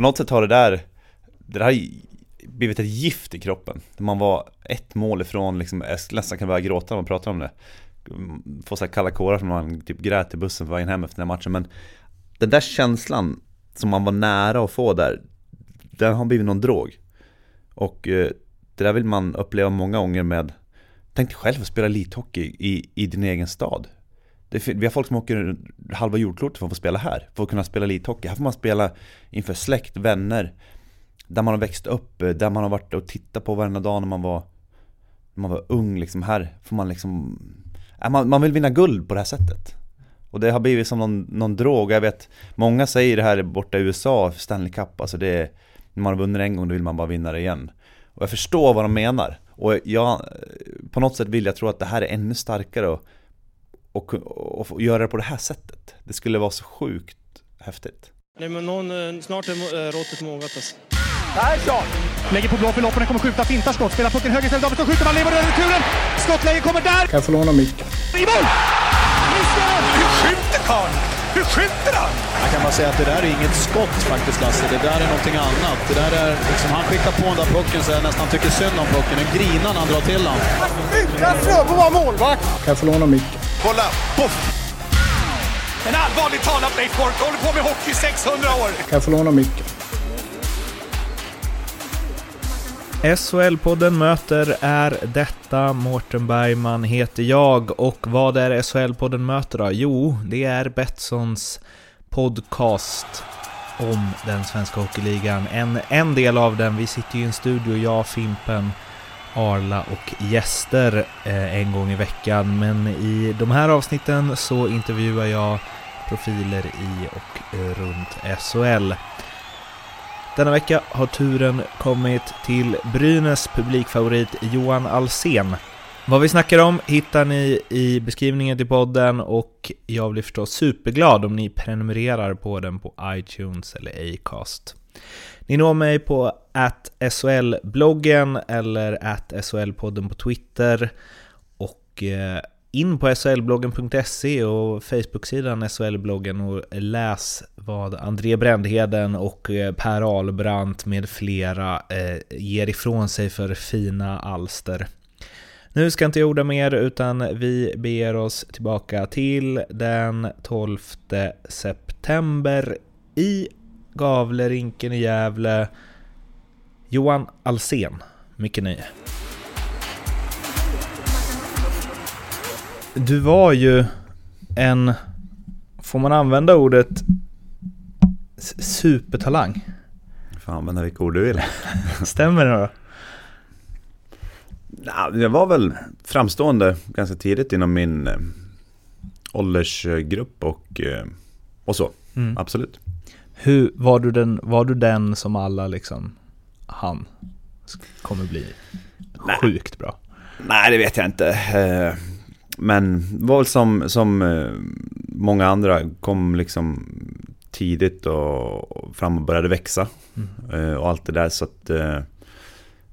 på något sätt har det där, det där har blivit ett gift i kroppen. Man var ett mål ifrån, liksom, jag nästan kan börja gråta när man pratar om det. Mm, Får så här kalla kårar som man typ grät i bussen på vägen hem efter den här matchen. Men den där känslan som man var nära att få där, den har blivit någon drog. Och eh, det där vill man uppleva många gånger med Tänk dig själv att spela elithockey i, i din egen stad. Det, vi har folk som åker halva jordklotet för att få spela här, för att kunna spela elithockey. Här får man spela inför släkt, vänner, där man har växt upp, där man har varit och tittat på varenda dag när man var, när man var ung liksom. Här får man liksom, äh, man, man vill vinna guld på det här sättet. Och det har blivit som någon, någon drog. Jag vet, många säger det här borta i USA, Stanley Cup, alltså det är, när man har vunnit en gång då vill man bara vinna det igen. Och jag förstår vad de menar. Och jag, på något sätt vill jag tro att det här är ännu starkare och, och, och, och göra det på det här sättet. Det skulle vara så sjukt häftigt. Nej men någon, eh, snart är äh, råttet mogat alltså. Persson! Lägger på blå för loppen, kommer skjuta, fintar skott, spelar pucken höger istället, Davidsson skjuter, man lever över returen! Skottläge kommer där! Kan jag få låna micken? I mål! Missar! Hur skjuter karln? Hur skjuter han? Jag kan bara säga att det där är inget skott faktiskt Lasse. Det där är någonting annat. Det där är liksom, han skickar på den där pucken så jag nästan tycker synd om pucken. Den grinar när han drar till den. Utan Fröbo var målvakt! Kan jag få låna micken? Kolla! Poff! En allvarligt talat Leif Boork håller på med hockey i 600 år! Kan jag få låna micken? SHL-podden möter är detta. Mårten Bergman heter jag och vad är SHL-podden möter då? Jo, det är Betssons podcast om den svenska hockeyligan. En, en del av den, vi sitter ju i en studio, jag, Fimpen, Arla och gäster eh, en gång i veckan. Men i de här avsnitten så intervjuar jag profiler i och runt SHL. Denna vecka har turen kommit till Brynäs publikfavorit Johan Alsen. Vad vi snackar om hittar ni i beskrivningen till podden och jag blir förstås superglad om ni prenumererar på den på iTunes eller Acast. Ni når mig på SHL-bloggen eller SHL-podden på Twitter och eh, in på SHLbloggen.se och Facebook-sidan SHL-bloggen och läs vad André Brändheden och eh, Per Albrandt med flera eh, ger ifrån sig för fina alster. Nu ska jag inte jag orda mer utan vi beger oss tillbaka till den 12 september i Gavlerinken i Gävle. Johan Alsen, mycket nöje. Du var ju en, får man använda ordet, supertalang? Får använda vilka ord du vill. Stämmer det då? Ja, jag var väl framstående ganska tidigt inom min eh, åldersgrupp och, eh, och så. Mm. Absolut. Hur, var, du den, var du den som alla liksom, han kommer bli Nej. sjukt bra? Nej, det vet jag inte. Eh, men var väl som, som eh, många andra kom liksom tidigt och fram och började växa. Mm. Och allt det där så att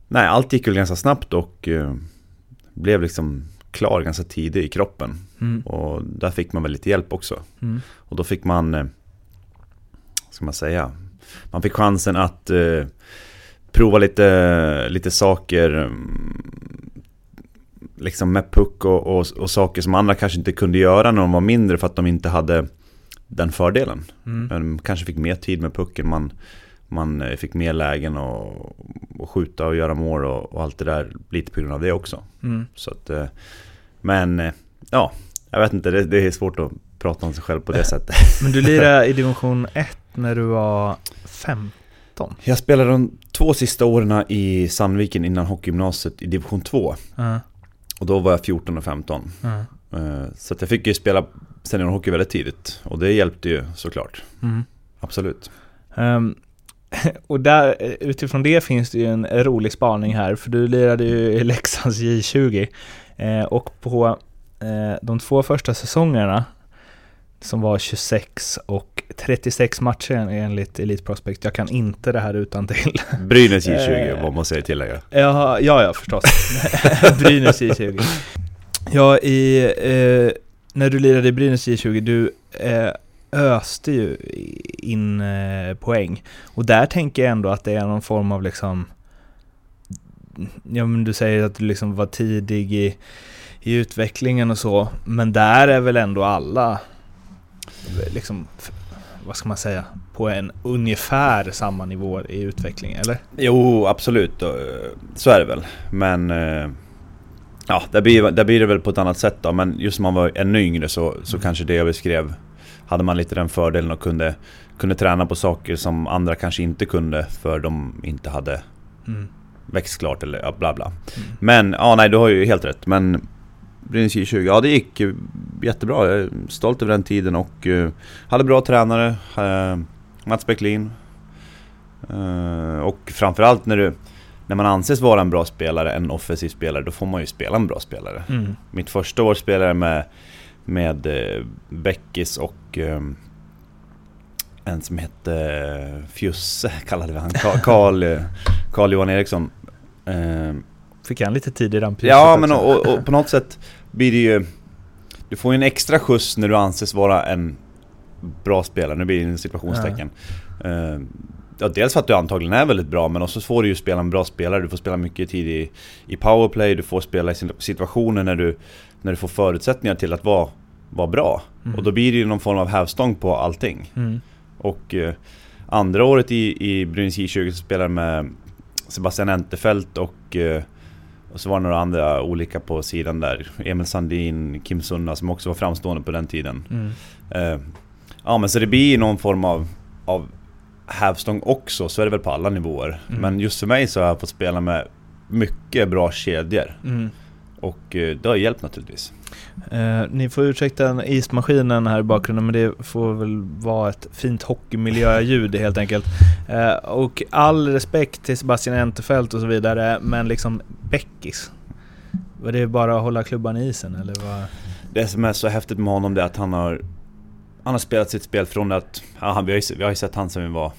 Nej, allt gick väl ganska snabbt och blev liksom klar ganska tidigt i kroppen. Mm. Och där fick man väl lite hjälp också. Mm. Och då fick man, ska man säga, man fick chansen att uh, prova lite, lite saker um, liksom med puck och, och, och, saker som andra kanske inte kunde göra när de var mindre för att de inte hade den fördelen. Mm. De kanske fick mer tid med pucken. Man, man eh, fick mer lägen och, och skjuta och göra mål och, och, allt det där lite på grund av det också. Mm. Så att, eh, men eh, ja, jag vet inte, det, det, är svårt att prata om sig själv på det sättet. Men du lirade i division 1 när du var 15? Jag spelade de två sista åren i Sandviken innan hockeygymnasiet i division 2. Uh. Och då var jag 14 och 15. Uh. Så att jag fick ju spela seniorhockey väldigt tidigt. Och det hjälpte ju såklart. Mm. Absolut. Um, och där, utifrån det finns det ju en rolig spaning här, för du lirade ju i Leksands J20 eh, och på eh, de två första säsongerna som var 26 och 36 matcher enligt Elite Prospect. Jag kan inte det här utan till. Brynäs J20, eh, vad måste jag tillägga. Ja, ja, ja förstås. Brynäs J20. Ja, i, eh, när du lirade i Brynäs J20, du eh, öste ju in eh, poäng. Och där tänker jag ändå att det är någon form av liksom... Ja men du säger att du liksom var tidig i, i utvecklingen och så. Men där är väl ändå alla liksom, vad ska man säga, på en ungefär samma nivå i utveckling, eller? Jo, absolut. eh, Så är det väl. Men... eh, Ja, där blir, där blir det väl på ett annat sätt då. Men just när man var ännu yngre så, så kanske det jag beskrev hade man lite den fördelen och kunde, kunde träna på saker som andra kanske inte kunde för de inte hade Mm. växt klart eller ja, bla bla. Men ja, nej du har ju helt rätt. Men Brynäs J20, ja det gick eh, jättebra. Jag är stolt över den tiden och eh, hade bra tränare. Uh, Mats Bäcklin. Eh, och framförallt när du när man anses vara en bra spelare, en offensiv spelare, då får man ju spela en bra spelare. Mm. Mitt första år spelade jag med, med eh, Beckis och eh, en som hette eh, Fjusse, kallade vi han. Ka- Karl, eh, Karl Johan Eriksson. Eh, Fick han lite tid i rampljuset Ja men också? och, och på något sätt blir det ju Du får ju en extra skjuts när du anses vara en bra spelare, nu blir det en situationstecken Eh, Ja, dels för att du antagligen är väldigt bra men också får du ju spela en bra spelare, du får spela mycket tid i, i powerplay, du får spela i situationer när du, när du får förutsättningar till att vara, vara bra. Och då blir det ju någon form av hävstång på allting. Mm. Och eh, andra året i, i Brynäs J20 så spelade med Sebastian Entefelt och, eh, och så var det några andra olika på sidan där. Emil Sandin, Kim Sunna som också var framstående på den tiden. Mm. Eh, ja men så det blir någon form av, av hävstång också, så är det väl på alla nivåer. Mm. Men just för mig så har jag fått spela med mycket bra kedjor. Mm. Och eh, det har hjälpt naturligtvis. Eh, ni får ursäkta ismaskinen här i bakgrunden men det får väl vara ett fint hockeymiljöljud helt enkelt. Eh, och all respekt till Sebastian Entefelt och så vidare men liksom Beckis. Var det bara att hålla klubban i isen eller vad? Det som är så häftigt med honom det är att han har Han har spelat sitt spel från att ja, han, vi, har ju, vi har ju sett han sedan vi var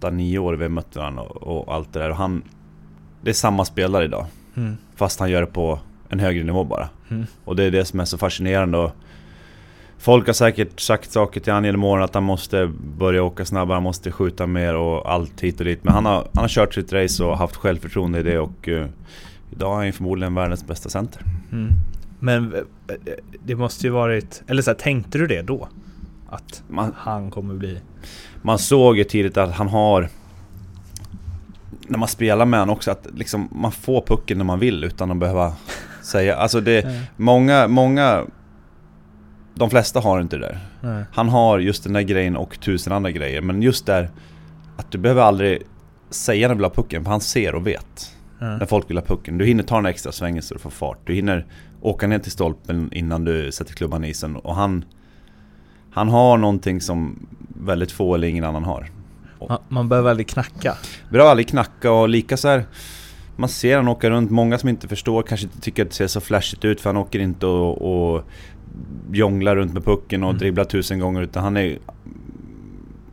8-9 år vi har mött varandra och, och allt det där och han Det är samma spelare idag Mm. Fast han gör det på en högre nivå bara Mm. Och det är det som är så fascinerande och Folk har säkert sagt saker till honom genom åren att han måste börja åka snabbare, han måste skjuta mer och allt hit och dit Men han har, han har kört sitt race och haft självförtroende i det och eh, Idag är han förmodligen världens bästa center Mm. Men eh, det måste ju varit, eller så här, tänkte du det då? Att Man, han kommer bli... Man såg ju tidigt att han har När man spelar med honom också att liksom man får pucken när man vill utan att behöva säga Alltså det, många, många De flesta har inte det där Nej. Han har just den där grejen och tusen andra grejer men just där Att du behöver aldrig säga när du vill ha pucken för han ser och vet Ja. När folk vill ha pucken. Du hinner ta en extra svängen så du får fart. Du hinner åka ner till stolpen innan du sätter klubban i isen och han Han har någonting som väldigt få eller ingen annan har. Man, man behöver aldrig knacka. Bra aldrig knacka och lika så här. Man ser han åka runt, många som inte förstår kanske inte tycker att det ser så flashigt ut för han åker inte och, och jonglar runt med pucken och Mm. dribblar tusen gånger utan han är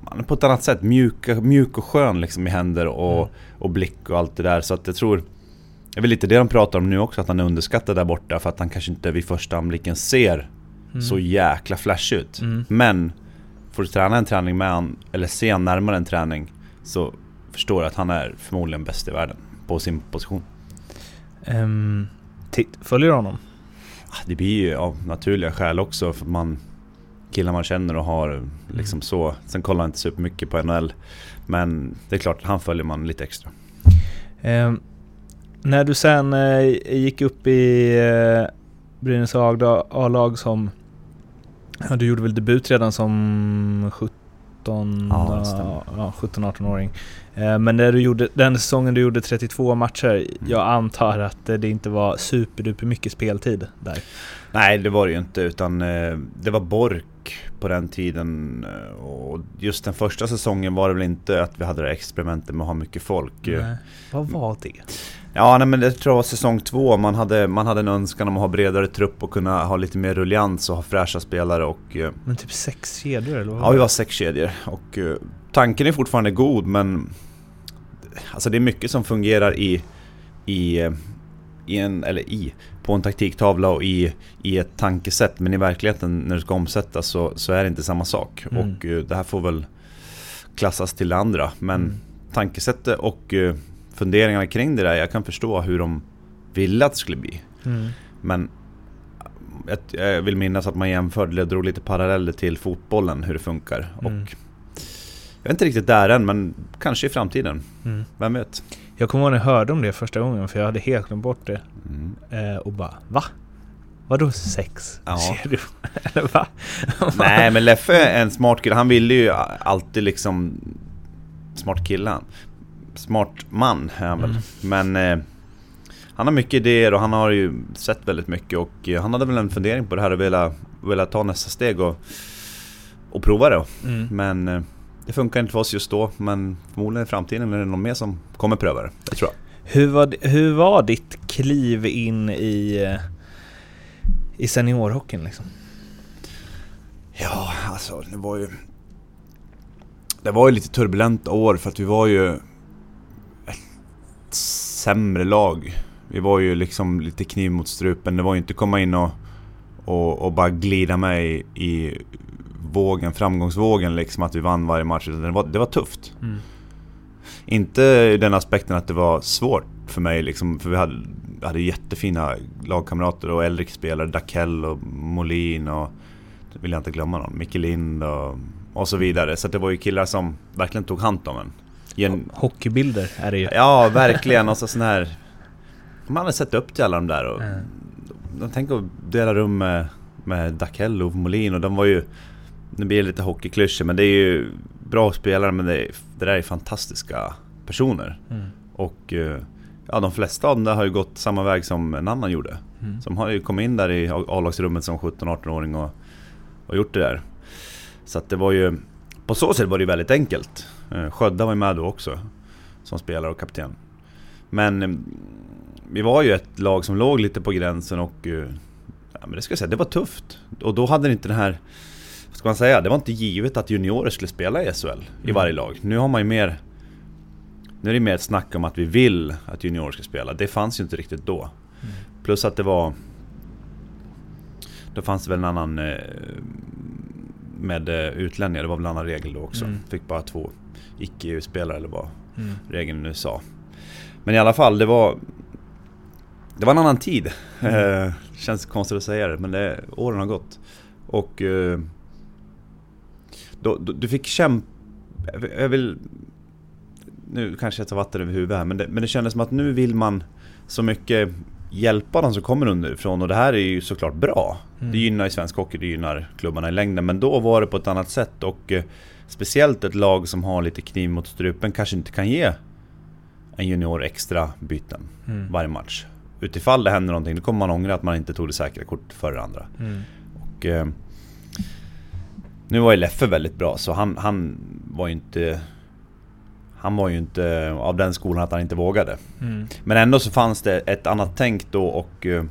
Han är på ett annat sätt mjuk, mjuk och skön liksom i händer och, Mm. och blick och allt det där så att jag tror Det är väl lite det de pratar om nu också att han är underskattad där borta för att han kanske inte vid första anblicken ser Mm. så jäkla flash ut Mm. Men Får du träna en träning med han eller se han närmare en träning Så förstår du att han är förmodligen bäst i världen på sin position. Um, följer du honom? Ah, Det blir ju av naturliga skäl också för man Killar man känner och har liksom så. Sen kollar jag inte supermycket på NHL Men det är klart han följer man lite extra. Ehm, när du sen eh, gick upp i eh, Brynäs A-lag som... Ja, du gjorde väl debut redan som 17... Ja, det stämmer. ja, 17-18-åring. Eh, men när du gjorde, den säsongen du gjorde 32 matcher, jag antar att det inte var superduper mycket speltid där. Nej det var det ju inte utan eh, det var Bork på den tiden eh, och just den första säsongen var det väl inte att vi hade det experimentet med att ha mycket folk. Nej. Vad var det? Ja, nej, men det tror jag var säsong två. Man hade, man hade en önskan om att ha bredare trupp och kunna ha lite mer rullians och ha fräscha spelare och... eh, Men typ sex kedjor eller vad Ja, vi var sex kedjor och eh, tanken är fortfarande god men... Alltså det är mycket som fungerar i, i, eh, i en, eller i, på en taktiktavla och i, i ett tankesätt. Men i verkligheten när det ska omsättas så, så är det inte samma sak. Mm. Och det här får väl klassas till det andra. Men Mm. tankesättet och funderingarna kring det där, jag kan förstå hur de ville att det skulle bli. Mm. Men jag, vill minnas att man jämförde, eller drog lite paralleller till fotbollen, hur det funkar. Mm. Och jag är inte riktigt där än, men kanske i framtiden. Mm. Vem vet? Jag kommer ihåg när jag hörde om det första gången för jag hade helt glömt bort det. Mm. Eh, och bara va? Vadå sex? Ja. Ser du? Eller va? Nej men Leffe är en smart kille, han ville ju alltid liksom Smart kille han. Smart man är han väl. Mm. Men eh, han har mycket idéer och han har ju sett väldigt mycket och eh, han hade väl en fundering på det här och velat, velat ta nästa steg och, och prova det. Mm. Men eh, det funkar inte för oss just då men förmodligen i framtiden är det någon mer som kommer pröva det. Det tror jag. Hur, var, hur var ditt kliv in i, i seniorhockeyn liksom? Ja, alltså det var ju... Det var ju lite turbulenta år för att vi var ju sämre lag. Vi var ju liksom lite kniv mot strupen. Det var ju inte komma in och, och, och bara glida med i, i vågen, framgångsvågen liksom att vi vann varje match. utan Det var, det var tufft. Mm. Inte i den aspekten att det var svårt för mig liksom, för vi hade, hade jättefina lagkamrater och äldre spelare, Dakell och Molin och vill jag inte glömma någon, Micke Lind och, och så vidare. Så att det var ju killar som verkligen tog hand om en. Gen, Hockeybilder är det ju. ja, verkligen. Och så sån här... Man hade sett upp till alla de där och... Mm. De tänker att dela rum med, med Dakell och Molin och de var ju... Nu blir det lite hockeyklyschor men det är ju bra spelare men det, det där är fantastiska personer. Mm. Och eh, ja, de flesta av dem där har ju gått samma väg som en annan gjorde. Mm. Som har ju kommit in där i A-lagsrummet som 17-18-åring och, och gjort det där. Så att det var ju... På så sätt var det ju väldigt enkelt. Eh, Sködda var ju med då också. Som spelare och kapten. Men eh, vi var ju ett lag som låg lite på gränsen och... eh, Ja, men det ska jag säga, det var tufft. Och då hade det inte den här... Vad ska man säga? Det var inte givet att juniorer skulle spela i SHL i Mm. varje lag. Nu har man ju mer... Nu är det mer ett snack om att vi vill att juniorer ska spela. Det fanns ju inte riktigt då. Mm. Plus att det var... Då fanns det väl en annan... Med utlänningar, det var väl en annan regel då också. Mm. Fick bara två icke-EU-spelare eller vad Mm. regeln nu sa. Men i alla fall, det var... Det var en annan tid. Mm. Eh, känns konstigt att säga det, men det, åren har gått. Och... Eh, då, då, du fick kämpa... Jag vill... Nu kanske jag tar vatten över huvudet här, men det, men det kändes som att nu vill man så mycket hjälpa de som kommer underifrån och det här är ju såklart bra. Mm. Det gynnar ju svensk hockey, det gynnar klubbarna i längden. Men då var det på ett annat sätt och eh, speciellt ett lag som har lite kniv mot strupen kanske inte kan ge en junior extra byten Mm. varje match. Utifall det händer någonting, då kommer man ångra att man inte tog det säkra kortet före andra. Mm. Och, eh, nu var ju Leffe väldigt bra så han, han var ju inte... Han var ju inte av den skolan att han inte vågade. Mm. Men ändå så fanns det ett annat tänk då och... eh,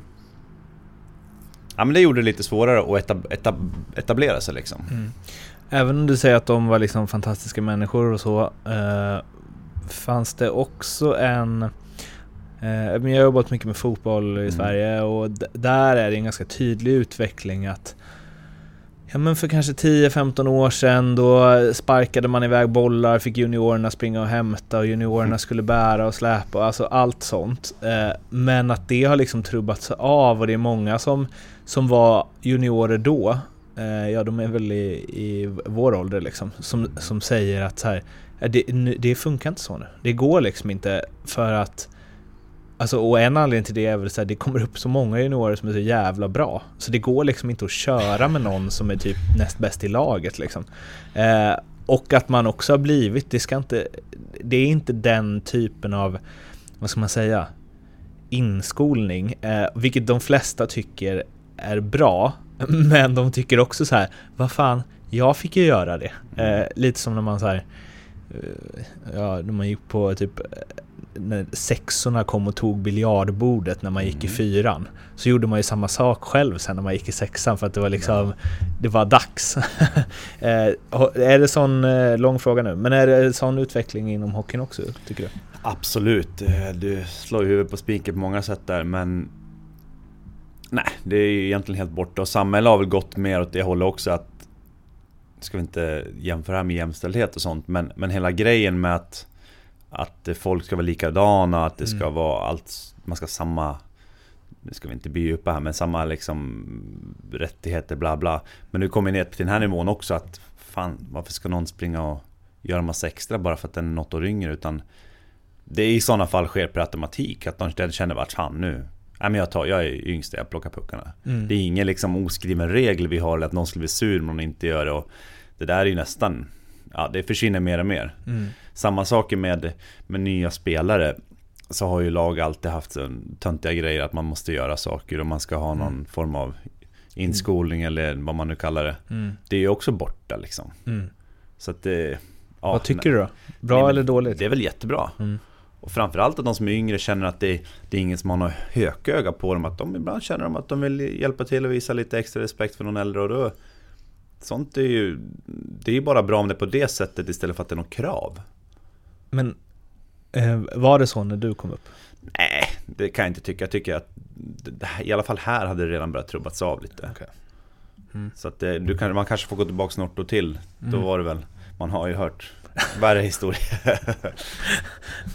Ja men det gjorde det lite svårare att etab etablera sig liksom. Mm. Även om du säger att de var liksom fantastiska människor och så, eh, fanns det också en... Eh, men jag har jobbat mycket med fotboll i Mm. Sverige och där är det en ganska tydlig utveckling att Ja men för kanske 10-15 år sedan då sparkade man iväg bollar, fick juniorerna springa och hämta och juniorerna Mm. skulle bära och släpa, alltså allt sånt. Eh, men att det har liksom trubbats av och det är många som, som var juniorer då, Eh, ja de är väl i, i vår ålder liksom, som, som säger att så här, eh, det, det funkar inte så nu. Det går liksom inte för att Alltså, och en anledning till det är väl att det kommer upp så många juniorer som är så jävla bra. Så det går liksom inte att köra med någon som är typ näst bäst i laget liksom. Eh, och att man också har blivit, det ska inte, det är inte den typen av, vad ska man säga, inskolning, eh, vilket de flesta tycker är bra. Men de tycker också så här, vad fan, jag fick ju göra det. Eh, lite som när man så här, eh, ja, när man gick på typ när sexorna kom och tog biljardbordet när man gick i fyran. Så gjorde man ju samma sak själv sen när man gick i sexan för att det var liksom, det var dags. Eh, är det sån, eh, lång fråga nu, men är det sån utveckling inom hockeyn också, tycker du? Absolut, Eh, du slår ju huvudet på spiken på många sätt där men Nej, det är ju egentligen helt borta. Och samhället har väl gått mer åt det hållet också att Ska vi inte jämföra med jämställdhet och sånt men, men hela grejen med att Att folk ska vara likadana, att det ska Mm. vara allt Man ska ha samma Nu ska vi inte bli djupa här men samma liksom Rättigheter bla bla. Men nu kommer vi ner till den här nivån också att Fan, varför ska någon springa och Göra massa extra bara för att den är något år yngre utan det i sådana fall sker per automatik, att de känner vart han nu Nej men jag tar, jag är yngst, jag plockar puckarna Mm. Det är ingen liksom oskriven regel vi har, att någon skulle bli sur om någon inte gör det och Det där är ju nästan Ja det försvinner mer och mer Mm. Samma sak med, med nya spelare Så har ju lag alltid haft töntiga grejer att man måste göra saker och man ska ha någon form av Inskolning eller vad man nu kallar det Mm. Det är ju också borta liksom Mm. Så att det ja, Vad tycker du då? Bra Nej, eller dåligt? Det är väl jättebra. Mm. Och framförallt att de som är yngre känner att det, det är ingen som har något hököga på dem. Att de ibland känner de att de vill hjälpa till och visa lite extra respekt för någon äldre. Och då, sånt är ju det är ju bara bra om det är på det sättet istället för att det är något krav. Men eh, var det så när du kom upp? Nej, det kan jag inte tycka. Jag tycker att i alla fall här hade det redan börjat trubbats av lite. Okej. Mm. Så att det, du kan, man kanske får gå tillbaka något år till. Då var det väl, man har ju hört värre historier.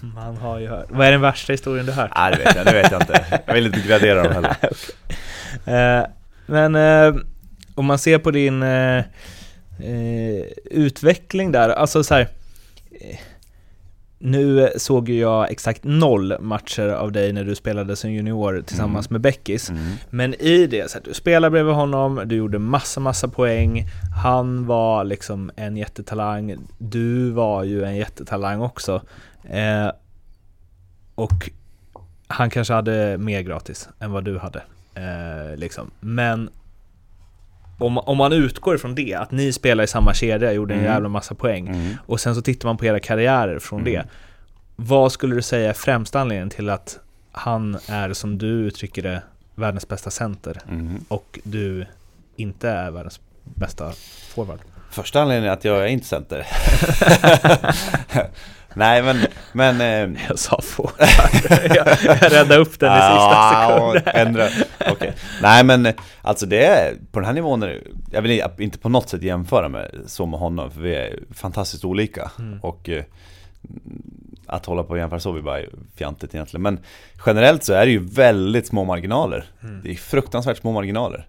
Man har ju hört. Vad är den värsta historien du hört? Nej det vet jag, det vet jag inte. Jag vill inte gradera dem heller. Eh, men eh, om man ser på din eh, eh, utveckling där, alltså så här. Nu såg ju jag exakt noll matcher av dig när du spelade som junior tillsammans med Beckis. Mm. Men i det, så här, du spelade bredvid honom, du gjorde massa, massa poäng. Han var liksom en jättetalang. Du var ju en jättetalang också. Eh, och han kanske hade mer gratis än vad du hade. Eh, liksom. Men om, om man utgår ifrån det, att ni spelar i samma kedja, gjorde en Mm. jävla massa poäng. Mm. Och sen så tittar man på era karriärer från Mm. det. Vad skulle du säga är främsta anledningen till att han är, som du uttrycker det, världens bästa center Mm. och du inte är världens bästa forward? Första anledningen är att jag är inte center. Nej men, men... Eh, Jag sa forward. jag, jag räddade upp den i sista ah, sekunden. ändra. Okej. Nej men alltså det är, på den här nivån är det, jag vill inte på något sätt jämföra med så med honom för vi är fantastiskt olika. Mm. Och eh, att hålla på och jämföra så blir bara fjantigt egentligen. Men generellt så är det ju väldigt små marginaler. Mm. Det är fruktansvärt små marginaler.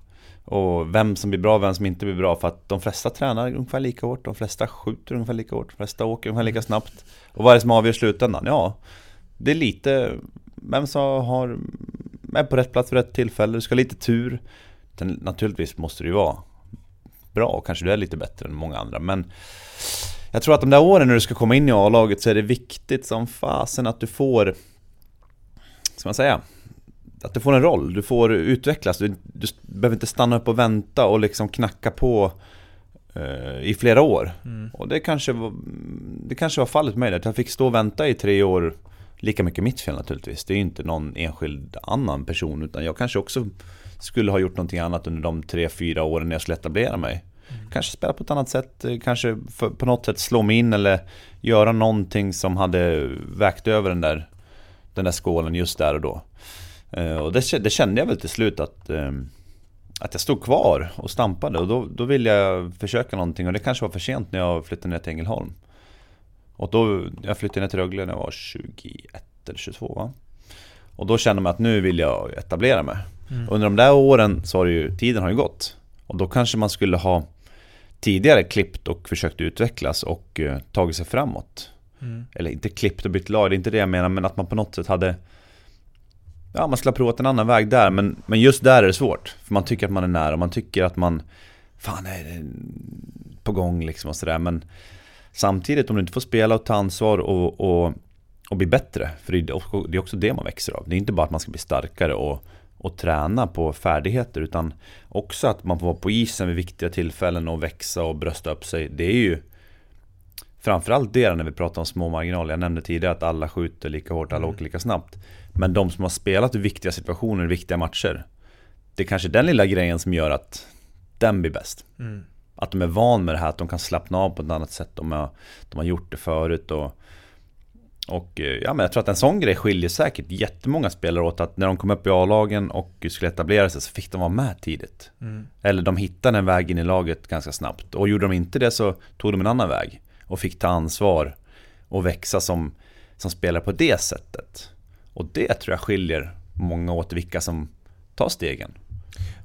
Och vem som blir bra och vem som inte blir bra. För att de flesta tränar ungefär lika hårt, de flesta skjuter ungefär lika hårt, de flesta åker ungefär lika snabbt. Och vad är det som avgör slutändan? Ja, det är lite vem som har, är på rätt plats vid rätt tillfälle. Du ska ha lite tur. Den, naturligtvis måste du ju vara bra och kanske du är lite bättre än många andra. Men jag tror att de där åren när du ska komma in i A-laget så är det viktigt som fasen att du får, ska man säga, att du får en roll, du får utvecklas, du, du behöver inte stanna upp och vänta och liksom knacka på eh, i flera år. Mm. Och det kanske, var, det kanske var fallet med mig där, jag fick stå och vänta i tre år Lika mycket mitt fel naturligtvis, det är ju inte någon enskild annan person utan jag kanske också skulle ha gjort någonting annat under de tre, fyra åren jag skulle etablera mig. Kanske spela på ett annat sätt, eh, kanske för, på något sätt slå mig in eller göra någonting som hade vägt över den där, den där skålen just där och då. Eh, och det, det kände jag väl till slut att, eh, att jag stod kvar och stampade och då, då ville jag försöka någonting och det kanske var för sent när jag flyttade ner till Ängelholm. Och då, jag flyttade ner till Rögle när jag var 21 eller 22 va? Och då kände man att nu vill jag etablera mig. Under de där åren så har det ju, tiden har ju gått. Och då kanske man skulle ha tidigare klippt och försökt utvecklas och eh, tagit sig framåt. Mm. Eller inte klippt och bytt lag, det är inte det jag menar, men att man på något sätt hade Ja, man skulle ha provat en annan väg där, men, men just där är det svårt. För man tycker att man är nära, man tycker att man Fan, är det på gång liksom och sådär, men Samtidigt om du inte får spela och ta ansvar och, och, och bli bättre, för det är också- det man växer av. Det är inte bara att man ska bli starkare och, och träna på färdigheter, utan också att man får vara på isen vid viktiga tillfällen och växa och brösta upp sig. Det är ju Framförallt det när vi pratar om små marginaler. Jag nämnde tidigare att alla skjuter lika hårt, alla åker lika snabbt. Men de som har spelat i viktiga situationer, viktiga matcher. Det är kanske den lilla grejen som gör att den blir bäst. Att de är van med det här, att de kan slappna av på ett annat sätt. De har, de har gjort det förut och och eh, ja, men jag tror att en sån grej skiljer säkert jättemånga spelare åt att när de kom upp i A-lagen och skulle etablera sig så fick de vara med tidigt. Eller de hittade en väg in i laget ganska snabbt. Och gjorde de inte det så tog de en annan väg. Och fick ta ansvar och växa som, som spelare på det sättet. Och det tror jag skiljer många åt vilka som tar stegen.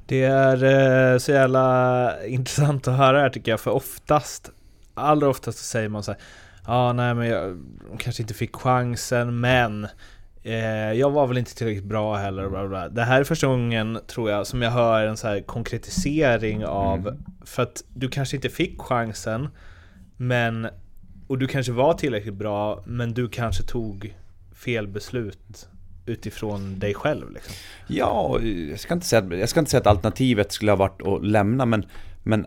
Det är eh, så jävla intressant att höra här tycker jag, för oftast, allra oftast så säger man så här, ja ah, nej men jag kanske inte fick chansen, men eh, jag var väl inte tillräckligt bra heller. Bla bla. Det här är första gången, tror jag, som jag hör en så här konkretisering av, för att du kanske inte fick chansen, men, och du kanske var tillräckligt bra, men du kanske tog fel beslut utifrån dig själv liksom. Ja, jag ska inte säga, jag ska inte säga att alternativet skulle ha varit att lämna men, men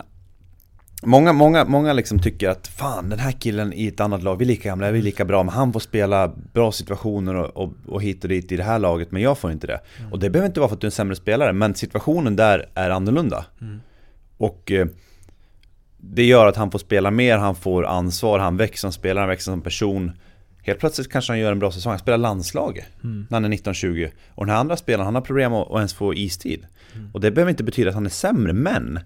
Många, många, många liksom tycker att fan den här killen i ett annat lag, vi är lika gamla, vi är lika bra, men han får spela bra situationer och, och, och hit och dit i det här laget, men jag får inte det. Och det behöver inte vara för att du är en sämre spelare, men situationen där är annorlunda. Och eh, det gör att han får spela mer, han får ansvar, han växer som spelare, han växer som person. Helt plötsligt kanske han gör en bra säsong, han spelar landslaget när han är 19-20. Och den här andra spelaren, han har problem att, ens få istid. Och det behöver inte betyda att han är sämre, men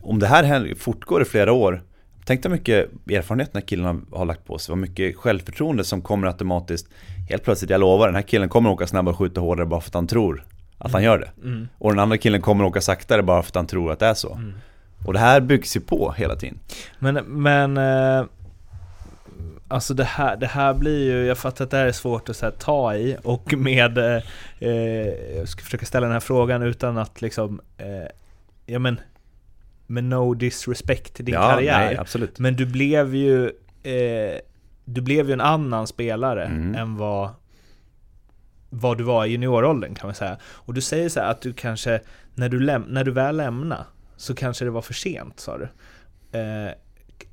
om det här här fortgår i flera år Tänk dig mycket erfarenhet när killarna har lagt på sig, vad mycket självförtroende som kommer automatiskt. Helt plötsligt, jag lovar, den här killen kommer åka snabbare och skjuta hårdare bara för att han tror att han gör det. Och den andra killen kommer åka saktare bara för att han tror att det är så. Och det här byggs ju på hela tiden. Men, men eh, Alltså det här, det här blir ju, jag fattar att det här är svårt att här, ta i och med eh, eh, Jag ska försöka ställa den här frågan utan att liksom eh, Ja men Med no disrespect till din Ja, karriär nej, absolut. Men du blev ju eh, Du blev ju en annan spelare Mm. än vad Vad du var i junioråldern kan man säga Och du säger så här att du kanske När du, läm- när du väl lämnade Så kanske det var för sent sa du eh,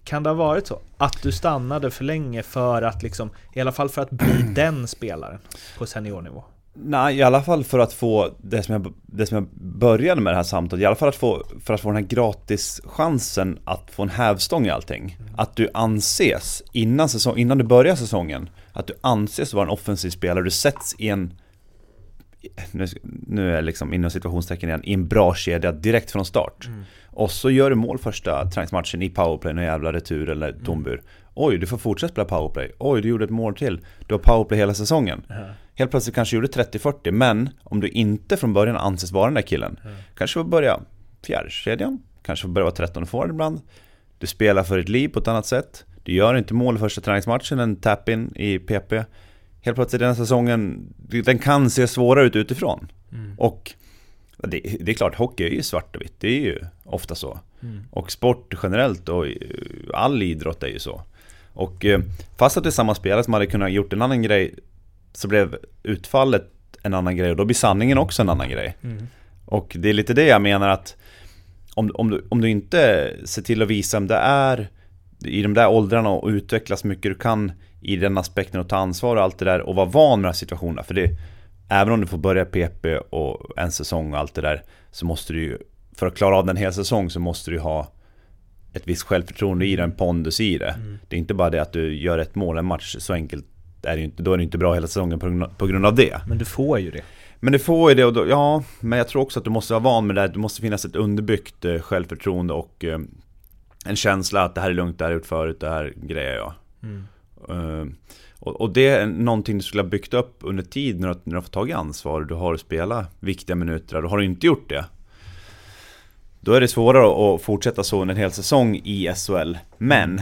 Kan det ha varit så? Att du stannade för länge för att liksom I alla fall för att bli den spelaren På seniornivå Nej, i alla fall för att få det som, jag, det som jag började med det här samtalet, i alla fall att få, för att få den här gratis chansen att få en hävstång i allting. Att du anses, innan, säsong, innan du börjar säsongen, att du anses vara en offensiv spelare, du sätts i en nu, nu är jag liksom inom situationstecken igen, i en bra kedja direkt från start. Och så gör du mål första träningsmatchen i powerplay, någon jävla retur eller tombur. Oj, du får fortsätta spela powerplay. Oj, du gjorde ett mål till. Du har powerplay hela säsongen. Helt plötsligt kanske du gjorde 30-40, men om du inte från början anses vara den där killen, kanske får börja fjärde kedjan, kanske får börja vara 13 forward ibland. Du spelar för ditt liv på ett annat sätt. Du gör inte mål i första träningsmatchen, en tap-in i PP. Helt plötsligt den här säsongen, den kan se svårare ut utifrån. Och det, det är klart, hockey är ju svart och vitt, det är ju ofta så. Och sport generellt och all idrott är ju så. Och eh, fast att det är samma spelare som hade kunnat gjort en annan grej så blev utfallet en annan grej och då blir sanningen också en annan grej. Och det är lite det jag menar att om, om, du, om du inte ser till att visa om det är i de där åldrarna och utvecklas mycket du kan i den aspekten och ta ansvar och allt det där och vara van med de här situationerna. För det, även om du får börja PP och en säsong och allt det där så måste du ju, för att klara av den hel säsong så måste du ha ett visst självförtroende i det, en pondus i det. Det är inte bara det att du gör ett mål en match, så enkelt är det inte. Då är det inte bra hela säsongen på grund, på grund av det. Men du får ju det Men du får ju det och då, ja, men jag tror också att du måste vara van med det här. Det måste finnas ett underbyggt eh, självförtroende och eh, en känsla att det här är lugnt, det här har jag gjort förut, det här grejer jag. Eh, och, och det är någonting du skulle ha byggt upp under tid när du, när du har fått tag i ansvar. Du har spelat viktiga minuter, och har du inte gjort det då är det svårare att fortsätta så under en hel säsong i SHL. Men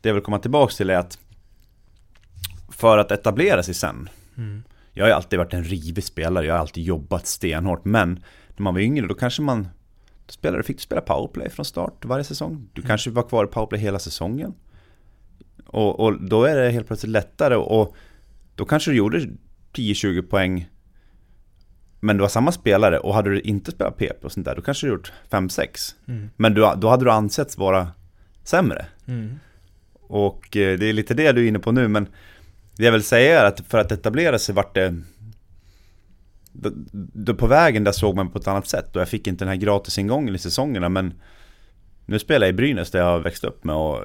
det jag vill komma tillbaka till är att för att etablera sig sen. Jag har ju alltid varit en rivig spelare, jag har alltid jobbat stenhårt. Men när man var yngre då kanske man då spelade, fick du spela powerplay från start varje säsong. Du kanske var kvar i powerplay hela säsongen. Och, och då är det helt plötsligt lättare och då kanske du gjorde 10-20 poäng men du var samma spelare och hade du inte spelat PP och sånt där, då kanske du gjort 5-6. Men du, då hade du ansetts vara sämre. Och eh, det är lite det du är inne på nu, men det jag vill säga är att för att etablera sig vart det då, då på vägen där såg man på ett annat sätt och jag fick inte den här gratisingången i säsongerna men Nu spelar jag i Brynäs där jag växt upp med och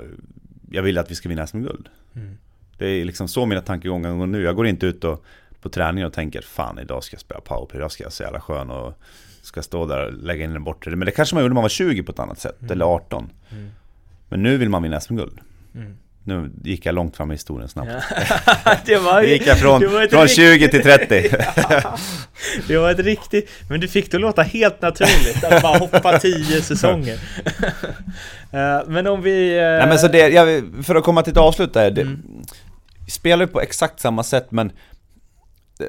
Jag vill att vi ska vinna SM-guld Mm. Det är liksom så mina tankegångar går nu, jag går inte ut och på träning och tänker fan idag ska jag spela powerplay, idag ska jag så jävla skön och Ska stå där och lägga in den bortre Men det kanske man gjorde när man var 20 på ett annat sätt, Mm. eller 18 Mm. Men nu vill man vinna SM-guld Mm. Nu gick jag långt fram i historien snabbt det var gick jag från, från riktigt- 20 till 30 Det var ett riktigt... Men du fick det att låta helt naturligt att bara hoppa tio säsonger. Eh, men om vi... eh, Nej men så det, jag, för att komma till ett avslut där, det, Mm. spelar på exakt samma sätt men